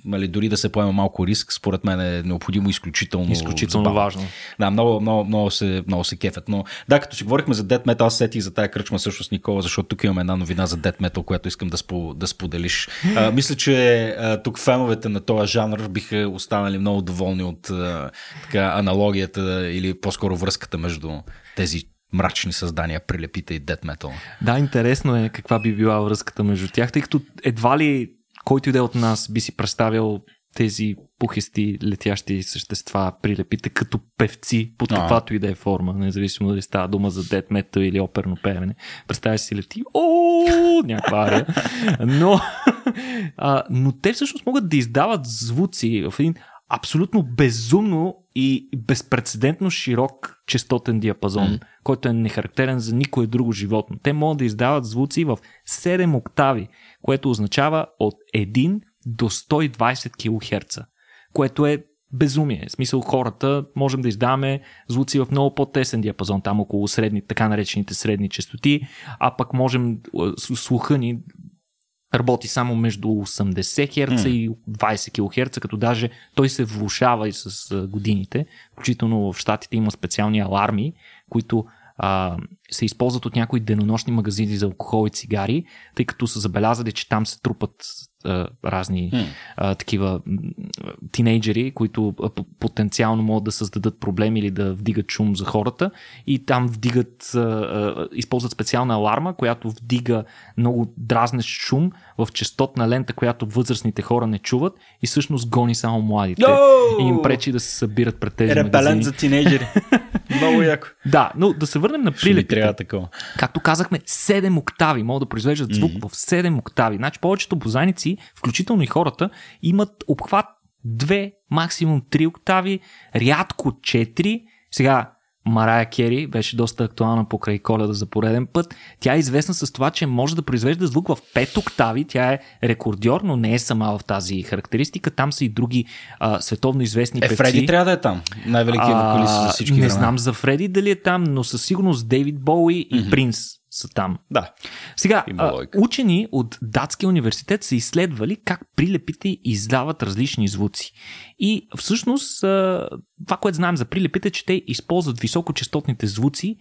нали, дори да се поема малко риск, според мен е необходимо изключително. Изключително забавно. важно. Да, много, много, много, се, много се кефят. Но да, като си говорихме за Dead Metal, аз сетих за тая кръчма също с Никола, защото тук имаме една новина за Dead Metal, която искам да, спо, да споделиш. А, мисля, че а, тук феновете на този жанр биха останали много доволни от а, така, аналогията или по-скоро връзката между тези мрачни създания, прилепите и Death Metal. Да, интересно е каква би била връзката между тях, тъй като едва ли който иде от нас би си представил тези пухисти летящи същества, прилепите като певци под каквато и да е форма, независимо дали става дума за дед метал или оперно пеене. Представя си лети, о, някаква ария. Но, <laughs> а, но те всъщност могат да издават звуци в един абсолютно безумно и безпредседентно широк частотен диапазон, mm. който е нехарактерен за никое друго животно. Те могат да издават звуци в 7 октави, което означава от 1 до 120 кГц, което е безумие. В смисъл хората можем да издаваме звуци в много по-тесен диапазон, там около средни, така наречените средни частоти, а пък можем слуха ни работи само между 80 Hz mm. и 20 кГц, като даже той се влушава и с годините. Включително в Штатите има специални аларми, които а, се използват от някои денонощни магазини за алкохол и цигари, тъй като са забелязали, че там се трупат а, разни mm. а, такива тинейджери, които а, потенциално могат да създадат проблеми или да вдигат шум за хората и там вдигат, а, а, използват специална аларма, която вдига много дразнещ шум в частотна лента, която възрастните хора не чуват и всъщност гони само младите no! и им пречи да се събират пред тези Репелент магазини. за тинейджери. <laughs> Много яко. Да, но да се върнем на прилепите. Както казахме, 7 октави могат да произвеждат звук mm-hmm. в 7 октави. Значи повечето бозайници, включително и хората, имат обхват 2, максимум 3 октави, рядко 4. Сега, Марая Кери беше доста актуална покрай коледа за пореден път. Тя е известна с това, че може да произвежда звук в 5 октави. Тя е рекордьор, но не е сама в тази характеристика. Там са и други а, световно известни е, певци. Фреди трябва да е там. Най-великият вокалист за всички Не време. знам за Фреди дали е там, но със сигурност Дейвид Боуи и mm-hmm. Са там. Да. Сега, учени от датския университет са изследвали как прилепите издават различни звуци. И всъщност, това, което знаем за прилепите, е, че те използват високочастотните звуци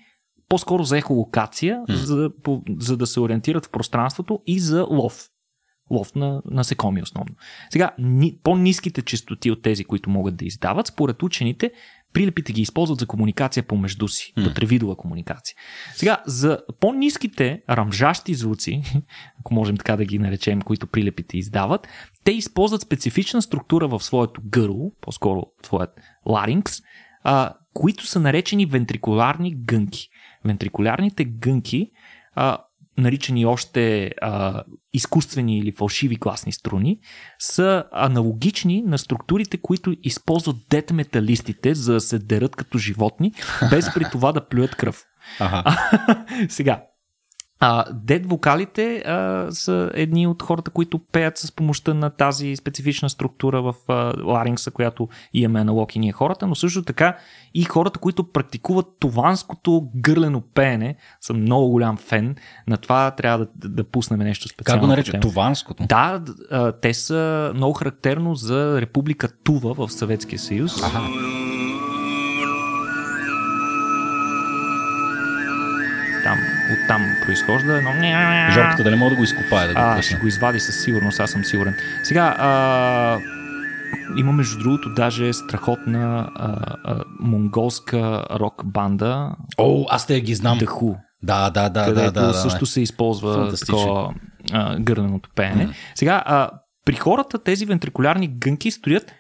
по-скоро за ехолокация, mm. за, по, за да се ориентират в пространството и за лов. Лов на насекоми основно. Сега, ни, по-низките частоти от тези, които могат да издават, според учените, прилепите ги използват за комуникация помежду си, mm. вътревидова комуникация. Сега, за по-низките рамжащи звуци, <laughs> ако можем така да ги наречем, които прилепите издават, те използват специфична структура в своето гърло, по-скоро своят ларингс, а, които са наречени вентрикуларни гънки. Вентрикулярните гънки а, наричани още а, изкуствени или фалшиви класни струни, са аналогични на структурите, които използват детметалистите, за да се дерат като животни, <laughs> без при това да плюят кръв. Ага. <laughs> Сега, а, дед вокалите а, са едни от хората, които пеят с помощта на тази специфична структура в а, ларингса, която имаме аналог и ние хората, но също така и хората, които практикуват туванското гърлено пеене, съм много голям фен. На това трябва да, да, да пуснем нещо специално. Как го наричат? Туванското? Да, а, те са много характерно за Република Тува в Съветския съюз. Ага. Произхожда едно... Жорката дали мога да го изкопае да го а, ще го извади със сигурност, аз съм сигурен. Сега, а, има между другото даже страхотна а, а, монголска рок банда. О, аз те ги знам. The Who. Да, да, да, да, да, също да. се използва такова гърненото пеене. Mm. Сега, а, при хората тези вентрикулярни гънки стоят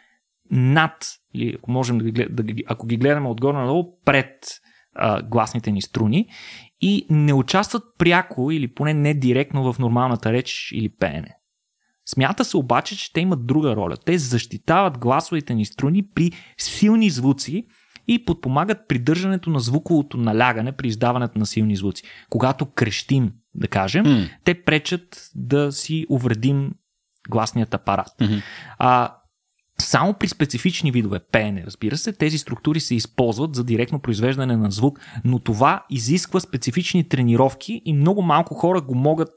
над, или ако можем да ги, да ги, ако ги гледаме отгоре надолу, пред а, гласните ни струни и не участват пряко или поне не директно в нормалната реч или пеене. Смята се обаче, че те имат друга роля. Те защитават гласовите ни струни при силни звуци и подпомагат придържането на звуковото налягане при издаването на силни звуци. Когато крещим, да кажем, mm. те пречат да си увредим гласният апарат. Mm-hmm. А, само при специфични видове пеене, разбира се, тези структури се използват за директно произвеждане на звук, но това изисква специфични тренировки и много малко хора го могат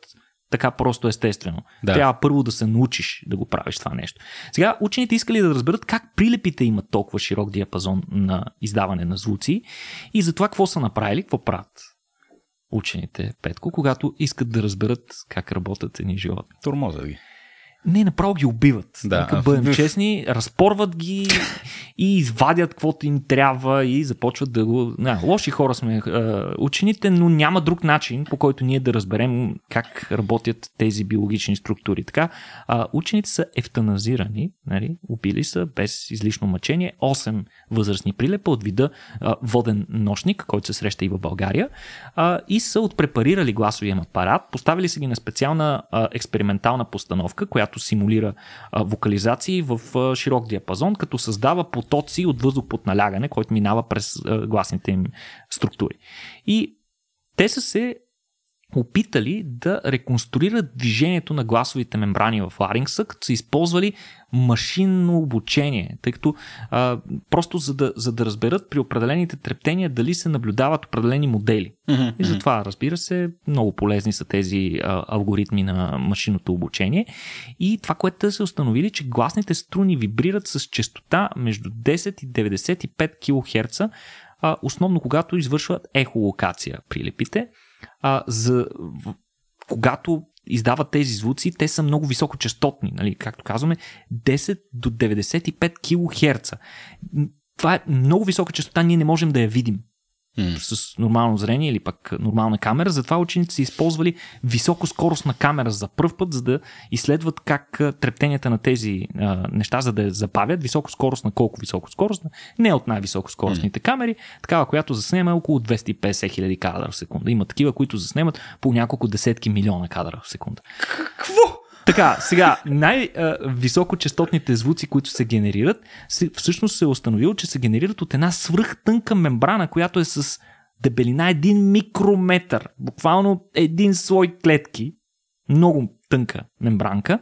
така просто естествено. Да. Трябва първо да се научиш да го правиш това нещо. Сега учените искали да разберат как прилепите имат толкова широк диапазон на издаване на звуци и за това какво са направили, какво правят учените, Петко, когато искат да разберат как работят едни животни. Тормоза ги. Не, направо ги убиват. Да. Нека бъдем <laughs> честни, разпорват ги и извадят каквото им трябва и започват да го... Не, лоши хора сме учените, но няма друг начин, по който ние да разберем как работят тези биологични структури. Така, учените са ефтаназирани, нали? убили са без излишно мъчение 8 възрастни прилепа от вида воден нощник, който се среща и в България, и са отпрепарирали гласовия апарат, поставили са ги на специална експериментална постановка, която която симулира вокализации в широк диапазон, като създава потоци от въздух под налягане, който минава през гласните им структури. И те са се опитали да реконструират движението на гласовите мембрани в ларингса, като са използвали машинно обучение, тъй като а, просто за да, за да разберат при определените трептения дали се наблюдават определени модели. Mm-hmm. И затова, разбира се, много полезни са тези а, алгоритми на машинното обучение. И това, което те са установили, че гласните струни вибрират с частота между 10 и 95 кГц, а, основно когато извършват ехолокация прилепите а, за, когато издават тези звуци, те са много високочастотни, нали, както казваме, 10 до 95 кГц. Това е много висока частота, ние не можем да я видим mm. с нормално зрение или пък нормална камера. Затова учените са използвали високоскоростна камера за първ път, за да изследват как трептенията на тези а, неща, за да я забавят. Високоскоростна, колко високоскоростна? Не от най-високоскоростните mm. камери, такава, която заснема около 250 хиляди кадра в секунда. Има такива, които заснемат по няколко десетки милиона кадра в секунда. Какво? Така, сега, най-високочастотните звуци, които се генерират, всъщност се е установило, че се генерират от една свръхтънка мембрана, която е с дебелина 1 микрометър. Буквално един слой клетки. Много тънка мембранка,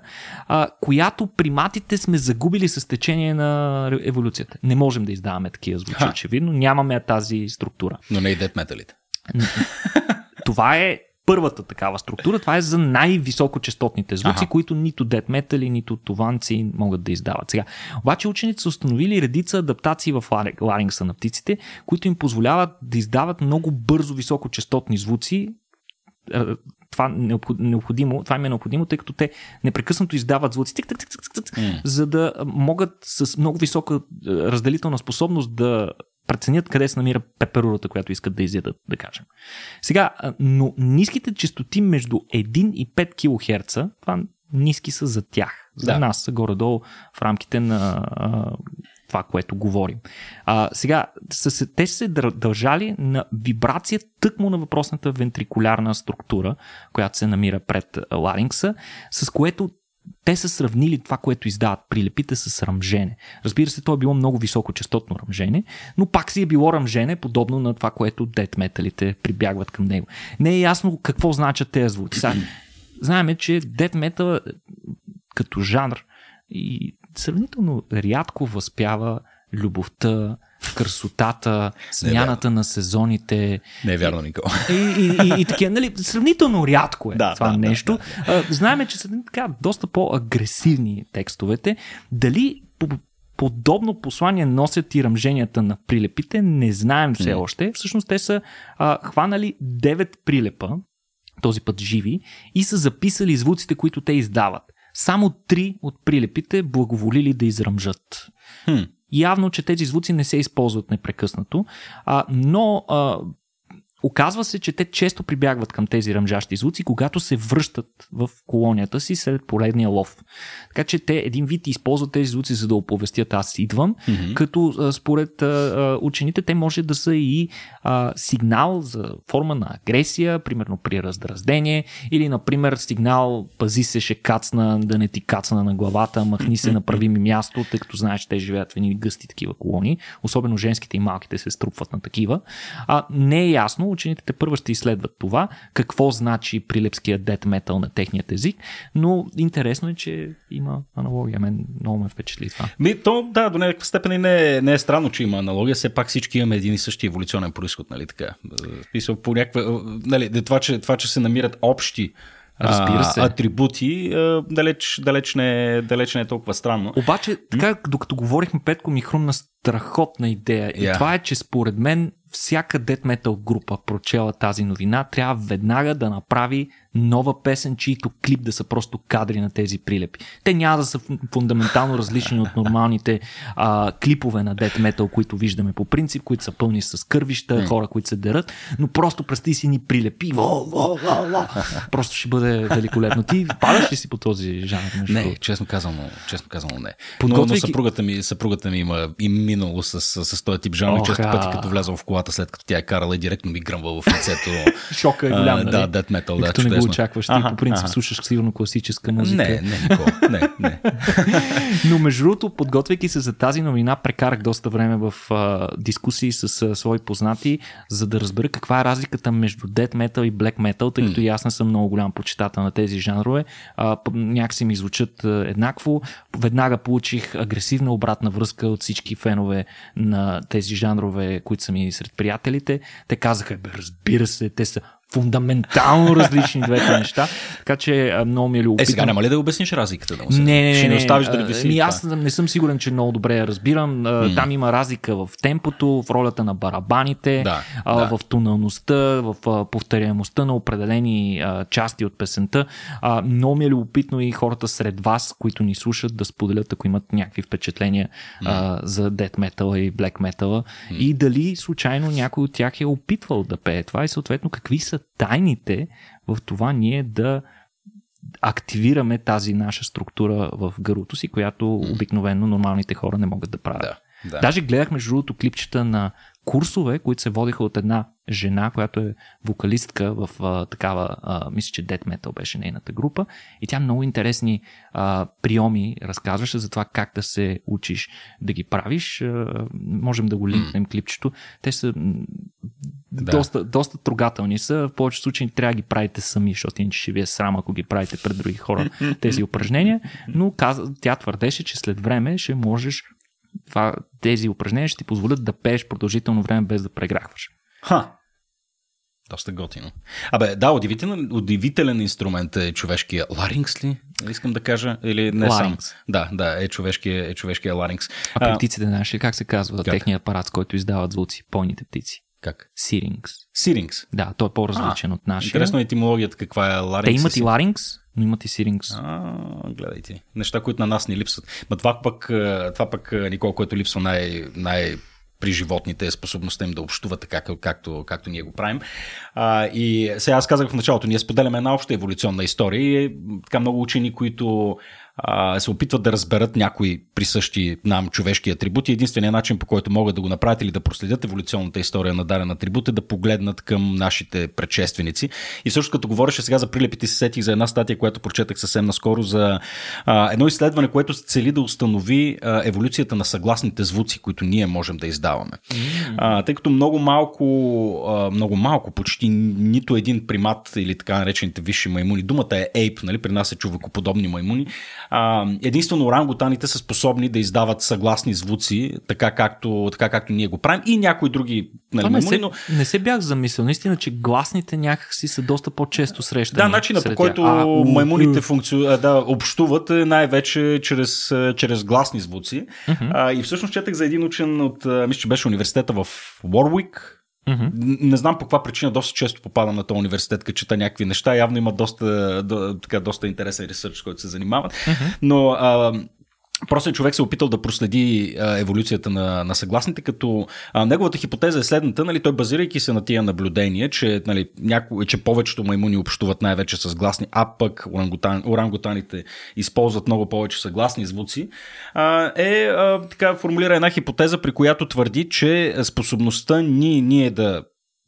а, която приматите сме загубили с течение на еволюцията. Не можем да издаваме такива звуци, очевидно. Нямаме тази структура. Но не и дет металите. Това е първата такава структура. Това е за най-високочастотните звуци, ага. които нито дет метали, нито туванци могат да издават. Сега, обаче учените са установили редица адаптации в ларингса на птиците, които им позволяват да издават много бързо високочастотни звуци, това необходимо, това им е необходимо, тъй като те непрекъснато издават звуци, тик, тик, тик, тик, тик, mm. за да могат с много висока разделителна способност да преценят къде се намира пеперурата, която искат да изядат, да кажем. Сега, но ниските частоти между 1 и 5 кГц, това ниски са за тях. За да. нас са горе-долу в рамките на а, това, което говорим. А, сега, са, те са се дължали на вибрация тъкмо на въпросната вентрикулярна структура, която се намира пред ларингса, с което те са сравнили това, което издават прилепите с ръмжене. Разбира се, то е било много високочастотно ръмжене, но пак си е било ръмжене, подобно на това, което дет металите прибягват към него. Не е ясно какво значат тези звуци. Знаеме, че дет метал като жанр и сравнително рядко възпява любовта, красотата, смяната на сезоните. Не е вярно, Никол. И, и, и, и такива, нали, сравнително рядко е да, това да, нещо. Да, да. Знаеме, че са така доста по-агресивни текстовете. Дали по подобно послание носят и ръмженията на прилепите, не знаем все още. Всъщност те са а, хванали 9 прилепа, този път живи, и са записали звуците, които те издават. Само три от прилепите благоволили да изръмжат. Хм. Явно, че тези звуци не се използват непрекъснато, а, но а, Оказва се, че те често прибягват към тези ръмжащи звуци, когато се връщат в колонията си след поредния лов. Така че те един вид използват тези звуци, за да оповестят аз идвам, mm-hmm. като според а, учените те може да са и а, сигнал за форма на агресия, примерно при раздраздение, или например сигнал пази се, ще кацна, да не ти кацна на главата, махни се, направи ми място, тъй като знаеш, че те живеят в едни гъсти такива колонии, особено женските и малките се струпват на такива. А, не е ясно учените те първо ще изследват това, какво значи прилепския дет метал на техният език, но интересно е, че има аналогия. Мен много ме впечатли това. Ми, то, да, до някаква степен не е, не е странно, че има аналогия. Все пак всички имаме един и същи еволюционен происход, нали така? Писал по някаква, нали, това, че, това, че се намират общи Разбира се. атрибути, далеч, далеч, не, далеч не е толкова странно. Обаче, така, докато говорихме, Петко ми хрумна страхотна идея. Yeah. И това е, че според мен всяка дет метал група, прочела тази новина, трябва веднага да направи нова песен, чието клип да са просто кадри на тези прилепи. Те няма да са фундаментално различни от нормалните а, клипове на дет метал, които виждаме по принцип, които са пълни с кървища, хора, които се дерат, но просто представи си ни прилепи. Во, во, во, во. Просто ще бъде великолепно. Ти падаш ли си по този жанр? Не, честно казано, честно казано не. Подготвяйки... Но, но съпругата, ми, съпругата ми има и минало с, с, с този тип жанр. Често пъти, като влязъл в колата, след като тя е карала и директно ми гръмва в лицето. <laughs> Шока е голям. Да, дет метал, да, го очакваш. Ти по принцип ага. слушаш сигурно класическа музика. Не, не, Никола, не, не. <laughs> Но между другото, подготвяйки се за тази новина, прекарах доста време в а, дискусии с а, свои познати, за да разбера каква е разликата между death metal и black metal, тъй като mm. и аз не съм много голям почитател на тези жанрове. А, някакси ми звучат а, еднакво. Веднага получих агресивна обратна връзка от всички фенове на тези жанрове, които са ми сред приятелите. Те казаха, бе, разбира се, те са фундаментално различни двете <laughs> неща. Така че много ми е любопитно. Е, сега няма ли да обясниш разликата? Да не, не, не. Ще не, оставиш да ми, Аз не съм сигурен, че много добре я разбирам. Mm. Там има разлика в темпото, в ролята на барабаните, да, да. в тоналността, в повторяемостта на определени части от песента. Много ми е любопитно и хората сред вас, които ни слушат, да споделят, ако имат някакви впечатления mm. за Death Metal и Black Metal mm. и дали случайно някой от тях е опитвал да пее това и съответно какви са тайните в това ние да активираме тази наша структура в гърлото си, която обикновено нормалните хора не могат да правят. Да. Да. Даже гледах между другото клипчета на курсове, които се водиха от една жена, която е вокалистка в а, такава, а, мисля, че Death Metal беше нейната група. И тя много интересни а, приеми разказваше за това как да се учиш да ги правиш. А, можем да го линкнем клипчето. Те са да. доста, доста трогателни са. В повечето случаи трябва да ги правите сами, защото иначе ще ви е срам, ако ги правите пред други хора <laughs> тези упражнения. Но каза, тя твърдеше, че след време ще можеш това, тези упражнения ще ти позволят да пееш продължително време без да преграхваш. Ха! Доста готино. Абе, да, удивителен, удивителен инструмент е човешкия ларингс ли? Искам да кажа. Или не ларингс. сам. Да, да, е човешкия, е човешкия ларингс. А, а птиците наши, как се казва? Как? Техният апарат, с който издават звуци, пойните птици. Как? Сирингс. Сирингс. Да, той е по-различен а, от нашия. Интересно е етимологията каква е ларингс. Те имат и ларингс, но имат и сирингс. А, гледайте. Неща, които на нас ни липсват. Ма това пък, това пък Никол, което липсва най- най- при животните е способността им да общуват така, както, както ние го правим. А, и сега аз казах в началото, ние споделяме една обща еволюционна история и е, така много учени, които а, се опитват да разберат някои присъщи нам човешки атрибути. Единственият начин по който могат да го направят или да проследят еволюционната история на даден атрибут е да погледнат към нашите предшественици. И също като говореше сега за прилепите, се сетих за една статия, която прочетах съвсем наскоро за а, едно изследване, което цели да установи а, еволюцията на съгласните звуци, които ние можем да издаваме. А, тъй като много малко, а, много малко, почти нито един примат или така наречените висши маймуни, думата е ape, нали, при нас е човекоподобни маймуни, а, единствено орангутаните са способни да издават съгласни звуци, така както, така както ние го правим и някои други нали, не, се, но... не се бях замислил, наистина, че гласните някакси са доста по-често срещани. Да, начинът по който а, маймуните функци... да, общуват е най-вече чрез, чрез гласни звуци. Uh-huh. А, и всъщност четах за един учен от, мисля, че беше университета в Уорвик, Mm-hmm. Не знам по каква причина доста често попадам на този университет, като чета някакви неща. Явно има доста, до, така, доста интересен ресърч, който се занимават. Mm-hmm. Но а, Просто човек се е опитал да проследи еволюцията на, на съгласните, като а, неговата хипотеза е следната, нали, той базирайки се на тия наблюдения, че, нали, няко, че повечето маймуни общуват най-вече с гласни, а пък орангутан, орангутаните използват много повече съгласни звуци, а, е а, така формулира една хипотеза, при която твърди, че способността ни, ние да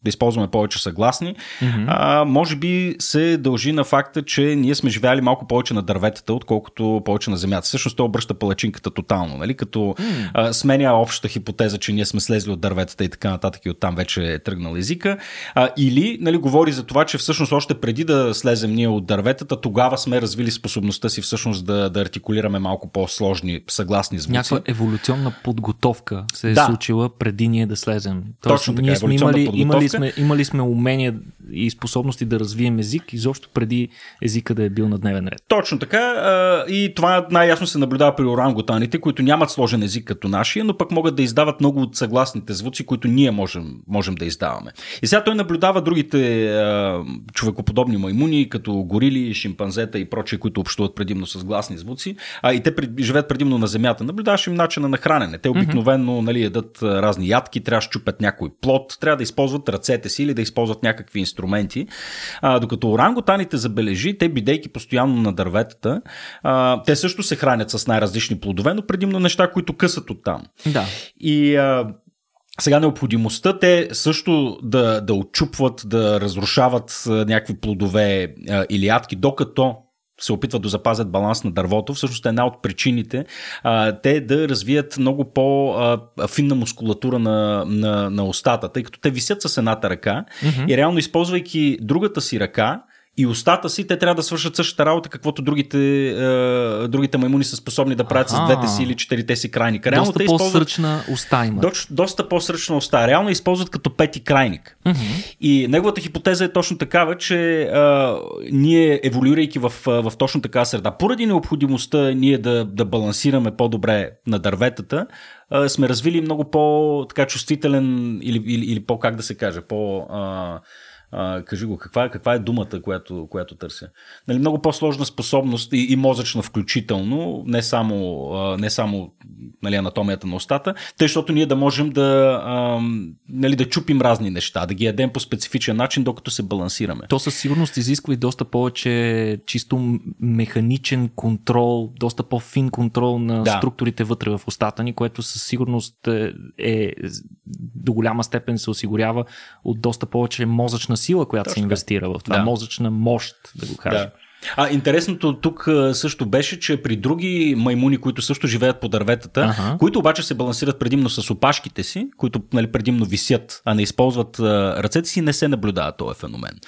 да използваме повече съгласни, mm-hmm. а, може би се дължи на факта, че ние сме живяли малко повече на дърветата, отколкото повече на земята. Всъщност той обръща палачинката тотално, нали? като mm. а, сменя общата хипотеза, че ние сме слезли от дърветата и така нататък и оттам вече е тръгнал езика. А, или нали, говори за това, че всъщност още преди да слезем ние от дърветата, тогава сме развили способността си всъщност да, да артикулираме малко по-сложни съгласни звуци. Някаква еволюционна подготовка се е да. случила преди ние да слезем. Тоест, Точно така, ние сме имали, имали сме, имали сме умения и способности да развием език, изобщо преди езика да е бил на дневен ред. Точно така. И това най-ясно се наблюдава при орангутаните, които нямат сложен език като нашия, но пък могат да издават много от съгласните звуци, които ние можем, можем да издаваме. И сега той наблюдава другите човекоподобни маймуни, като горили, шимпанзета и прочие, които общуват предимно с гласни звуци, а и те живеят предимно на земята. Наблюдаваш им начина на хранене. Те обикновено нали, ядат разни ядки, трябва да щупят някой плод, трябва да използват ръцете си или да използват някакви инструменти. А, докато оранготаните забележи, те бидейки постоянно на дърветата, а, те също се хранят с най-различни плодове, но предимно неща, които късат оттам. Да. И а, сега необходимостта те също да, да очупват, да разрушават някакви плодове а, или ядки, докато се опитват да запазят баланс на дървото, всъщност е една от причините а, те да развият много по-финна мускулатура на, на, на устата, тъй като те висят с едната ръка mm-hmm. и реално използвайки другата си ръка, и устата си, те трябва да свършат същата работа, каквото другите, е, другите маймуни са способни да правят А-а. с двете си или четирите си крайника. Реално доста те по-сръчна уста има. До, доста по-сръчна уста. Реално използват като пети крайник. Mm-hmm. И неговата хипотеза е точно такава, че е, ние еволюирайки в, в точно така среда, поради необходимостта ние да, да балансираме по-добре на дърветата, е, сме развили много по-така чувствителен или, или, или по, как да се каже, по... Е, а, кажи го, каква, е, каква е думата, която, която търся? Нали, много по-сложна способност и, и мозъчна включително, не само, а, не само нали, анатомията на устата, тъй, защото ние да можем да, а, нали, да чупим разни неща, да ги ядем по специфичен начин, докато се балансираме. То със сигурност изисква и доста повече чисто механичен контрол, доста по-фин контрол на да. структурите вътре в устата ни, което със сигурност е, е до голяма степен се осигурява от доста повече мозъчна сила, която Точно. се инвестира в това, да. мозъчна мощ, да го кажем. Да. А интересното тук също беше, че при други маймуни, които също живеят по дърветата, ага. които обаче се балансират предимно с опашките си, които нали, предимно висят, а не използват ръцете си, не се наблюдава този феномен.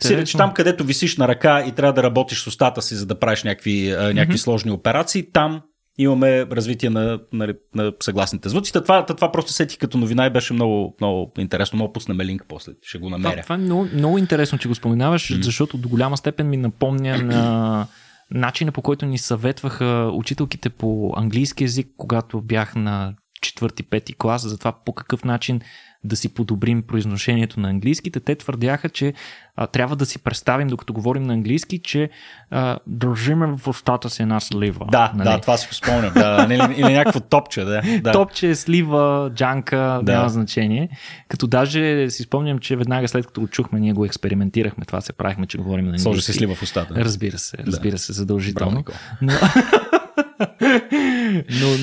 Сиреч там, където висиш на ръка и трябва да работиш с устата си, за да правиш някакви, някакви mm-hmm. сложни операции, там имаме развитие на, на, нали, на съгласните звуци. Това, това просто сетих като новина и беше много, много интересно. Много пуснем линк после, ще го намеря. Това, това е много, много интересно, че го споменаваш, mm-hmm. защото до голяма степен ми напомня на начина по който ни съветваха учителките по английски язик, когато бях на четвърти, пети клас, за това по какъв начин да си подобрим произношението на английските. Те твърдяха, че а, трябва да си представим, докато говорим на английски, че а, държиме в устата си една слива. Да, нали? да, това си го спомням. Да, <laughs> или, или някакво топче, да. да. Топче, слива, джанка, да. няма значение. Като даже си спомням, че веднага след като го чухме, ние го експериментирахме, това се правихме, че говорим на английски. Сложи се слива в устата. Разбира се, разбира да. се, задължително. Браво, но, <laughs>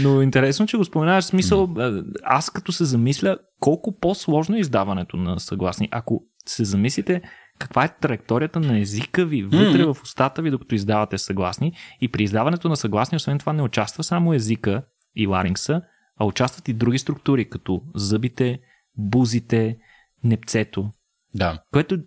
но интересно, че го споменаваш. Смисъл, аз като се замисля, колко по-сложно е издаването на съгласни. Ако се замислите, каква е траекторията на езика ви вътре в устата ви, докато издавате съгласни. И при издаването на съгласни, освен това, не участва само езика и ларингса, а участват и други структури, като зъбите, бузите, непцето. Да. Което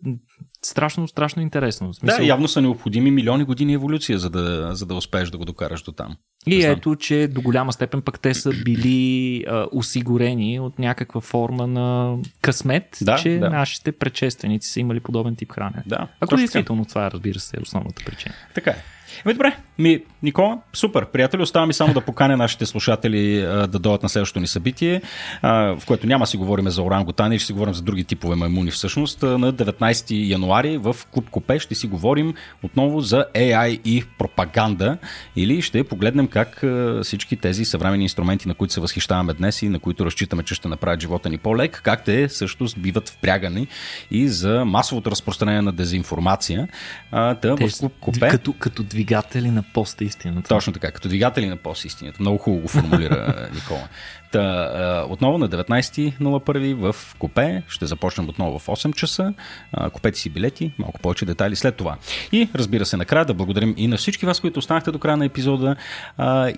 страшно, страшно интересно. Смисъл... Да, явно са необходими милиони години еволюция, за да, за да успееш да го докараш до там. И ето, че до голяма степен пък те са били а, осигурени от някаква форма на късмет, да, че да. нашите предшественици са имали подобен тип хранене. Да, Ако действително това, разбира се, е основната причина. Така е. Ами добре, ми, Никола, супер, приятели, остава ми само да поканя нашите слушатели а, да дойдат на следващото ни събитие, а, в което няма си говорим за орангутани, ще си говорим за други типове маймуни всъщност. На 19 януари в Клуб Копе ще си говорим отново за AI и пропаганда или ще погледнем как всички тези съвременни инструменти, на които се възхищаваме днес и на които разчитаме, че ще направят живота ни по-лек, как те също биват впрягани и за масовото разпространение на дезинформация. А, да, в Клуб Копе. Като, като двигатели на пост истината. Точно така, като двигатели на пост истината. Много хубаво го формулира <laughs> Никола. Та, отново на 19.01 в Копе. Ще започнем отново в 8 часа. Купете си билети, малко повече детайли след това. И разбира се, накрая да благодарим и на всички вас, които останахте до края на епизода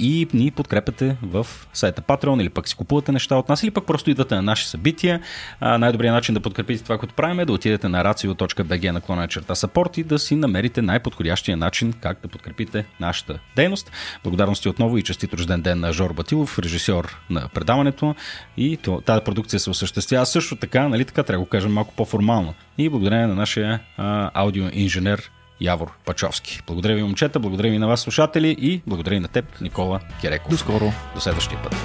и ни подкрепяте в сайта Patreon или пък си купувате неща от нас или пък просто идвате на наши събития. Най-добрият начин да подкрепите това, което правим е да отидете на racio.bg наклона черта support и да си намерите най-подходящия начин как да подкрепите нашата дейност. Благодарности отново и честит рожден ден на Жор Батилов, режисьор на пред предаването и тази продукция се осъществява също така, нали така трябва да го кажем малко по-формално. И благодарение на нашия а, аудиоинженер Явор Пачовски. Благодаря ви, момчета, благодаря ви на вас, слушатели и благодаря и на теб, Никола Кереков. До скоро. До следващия път.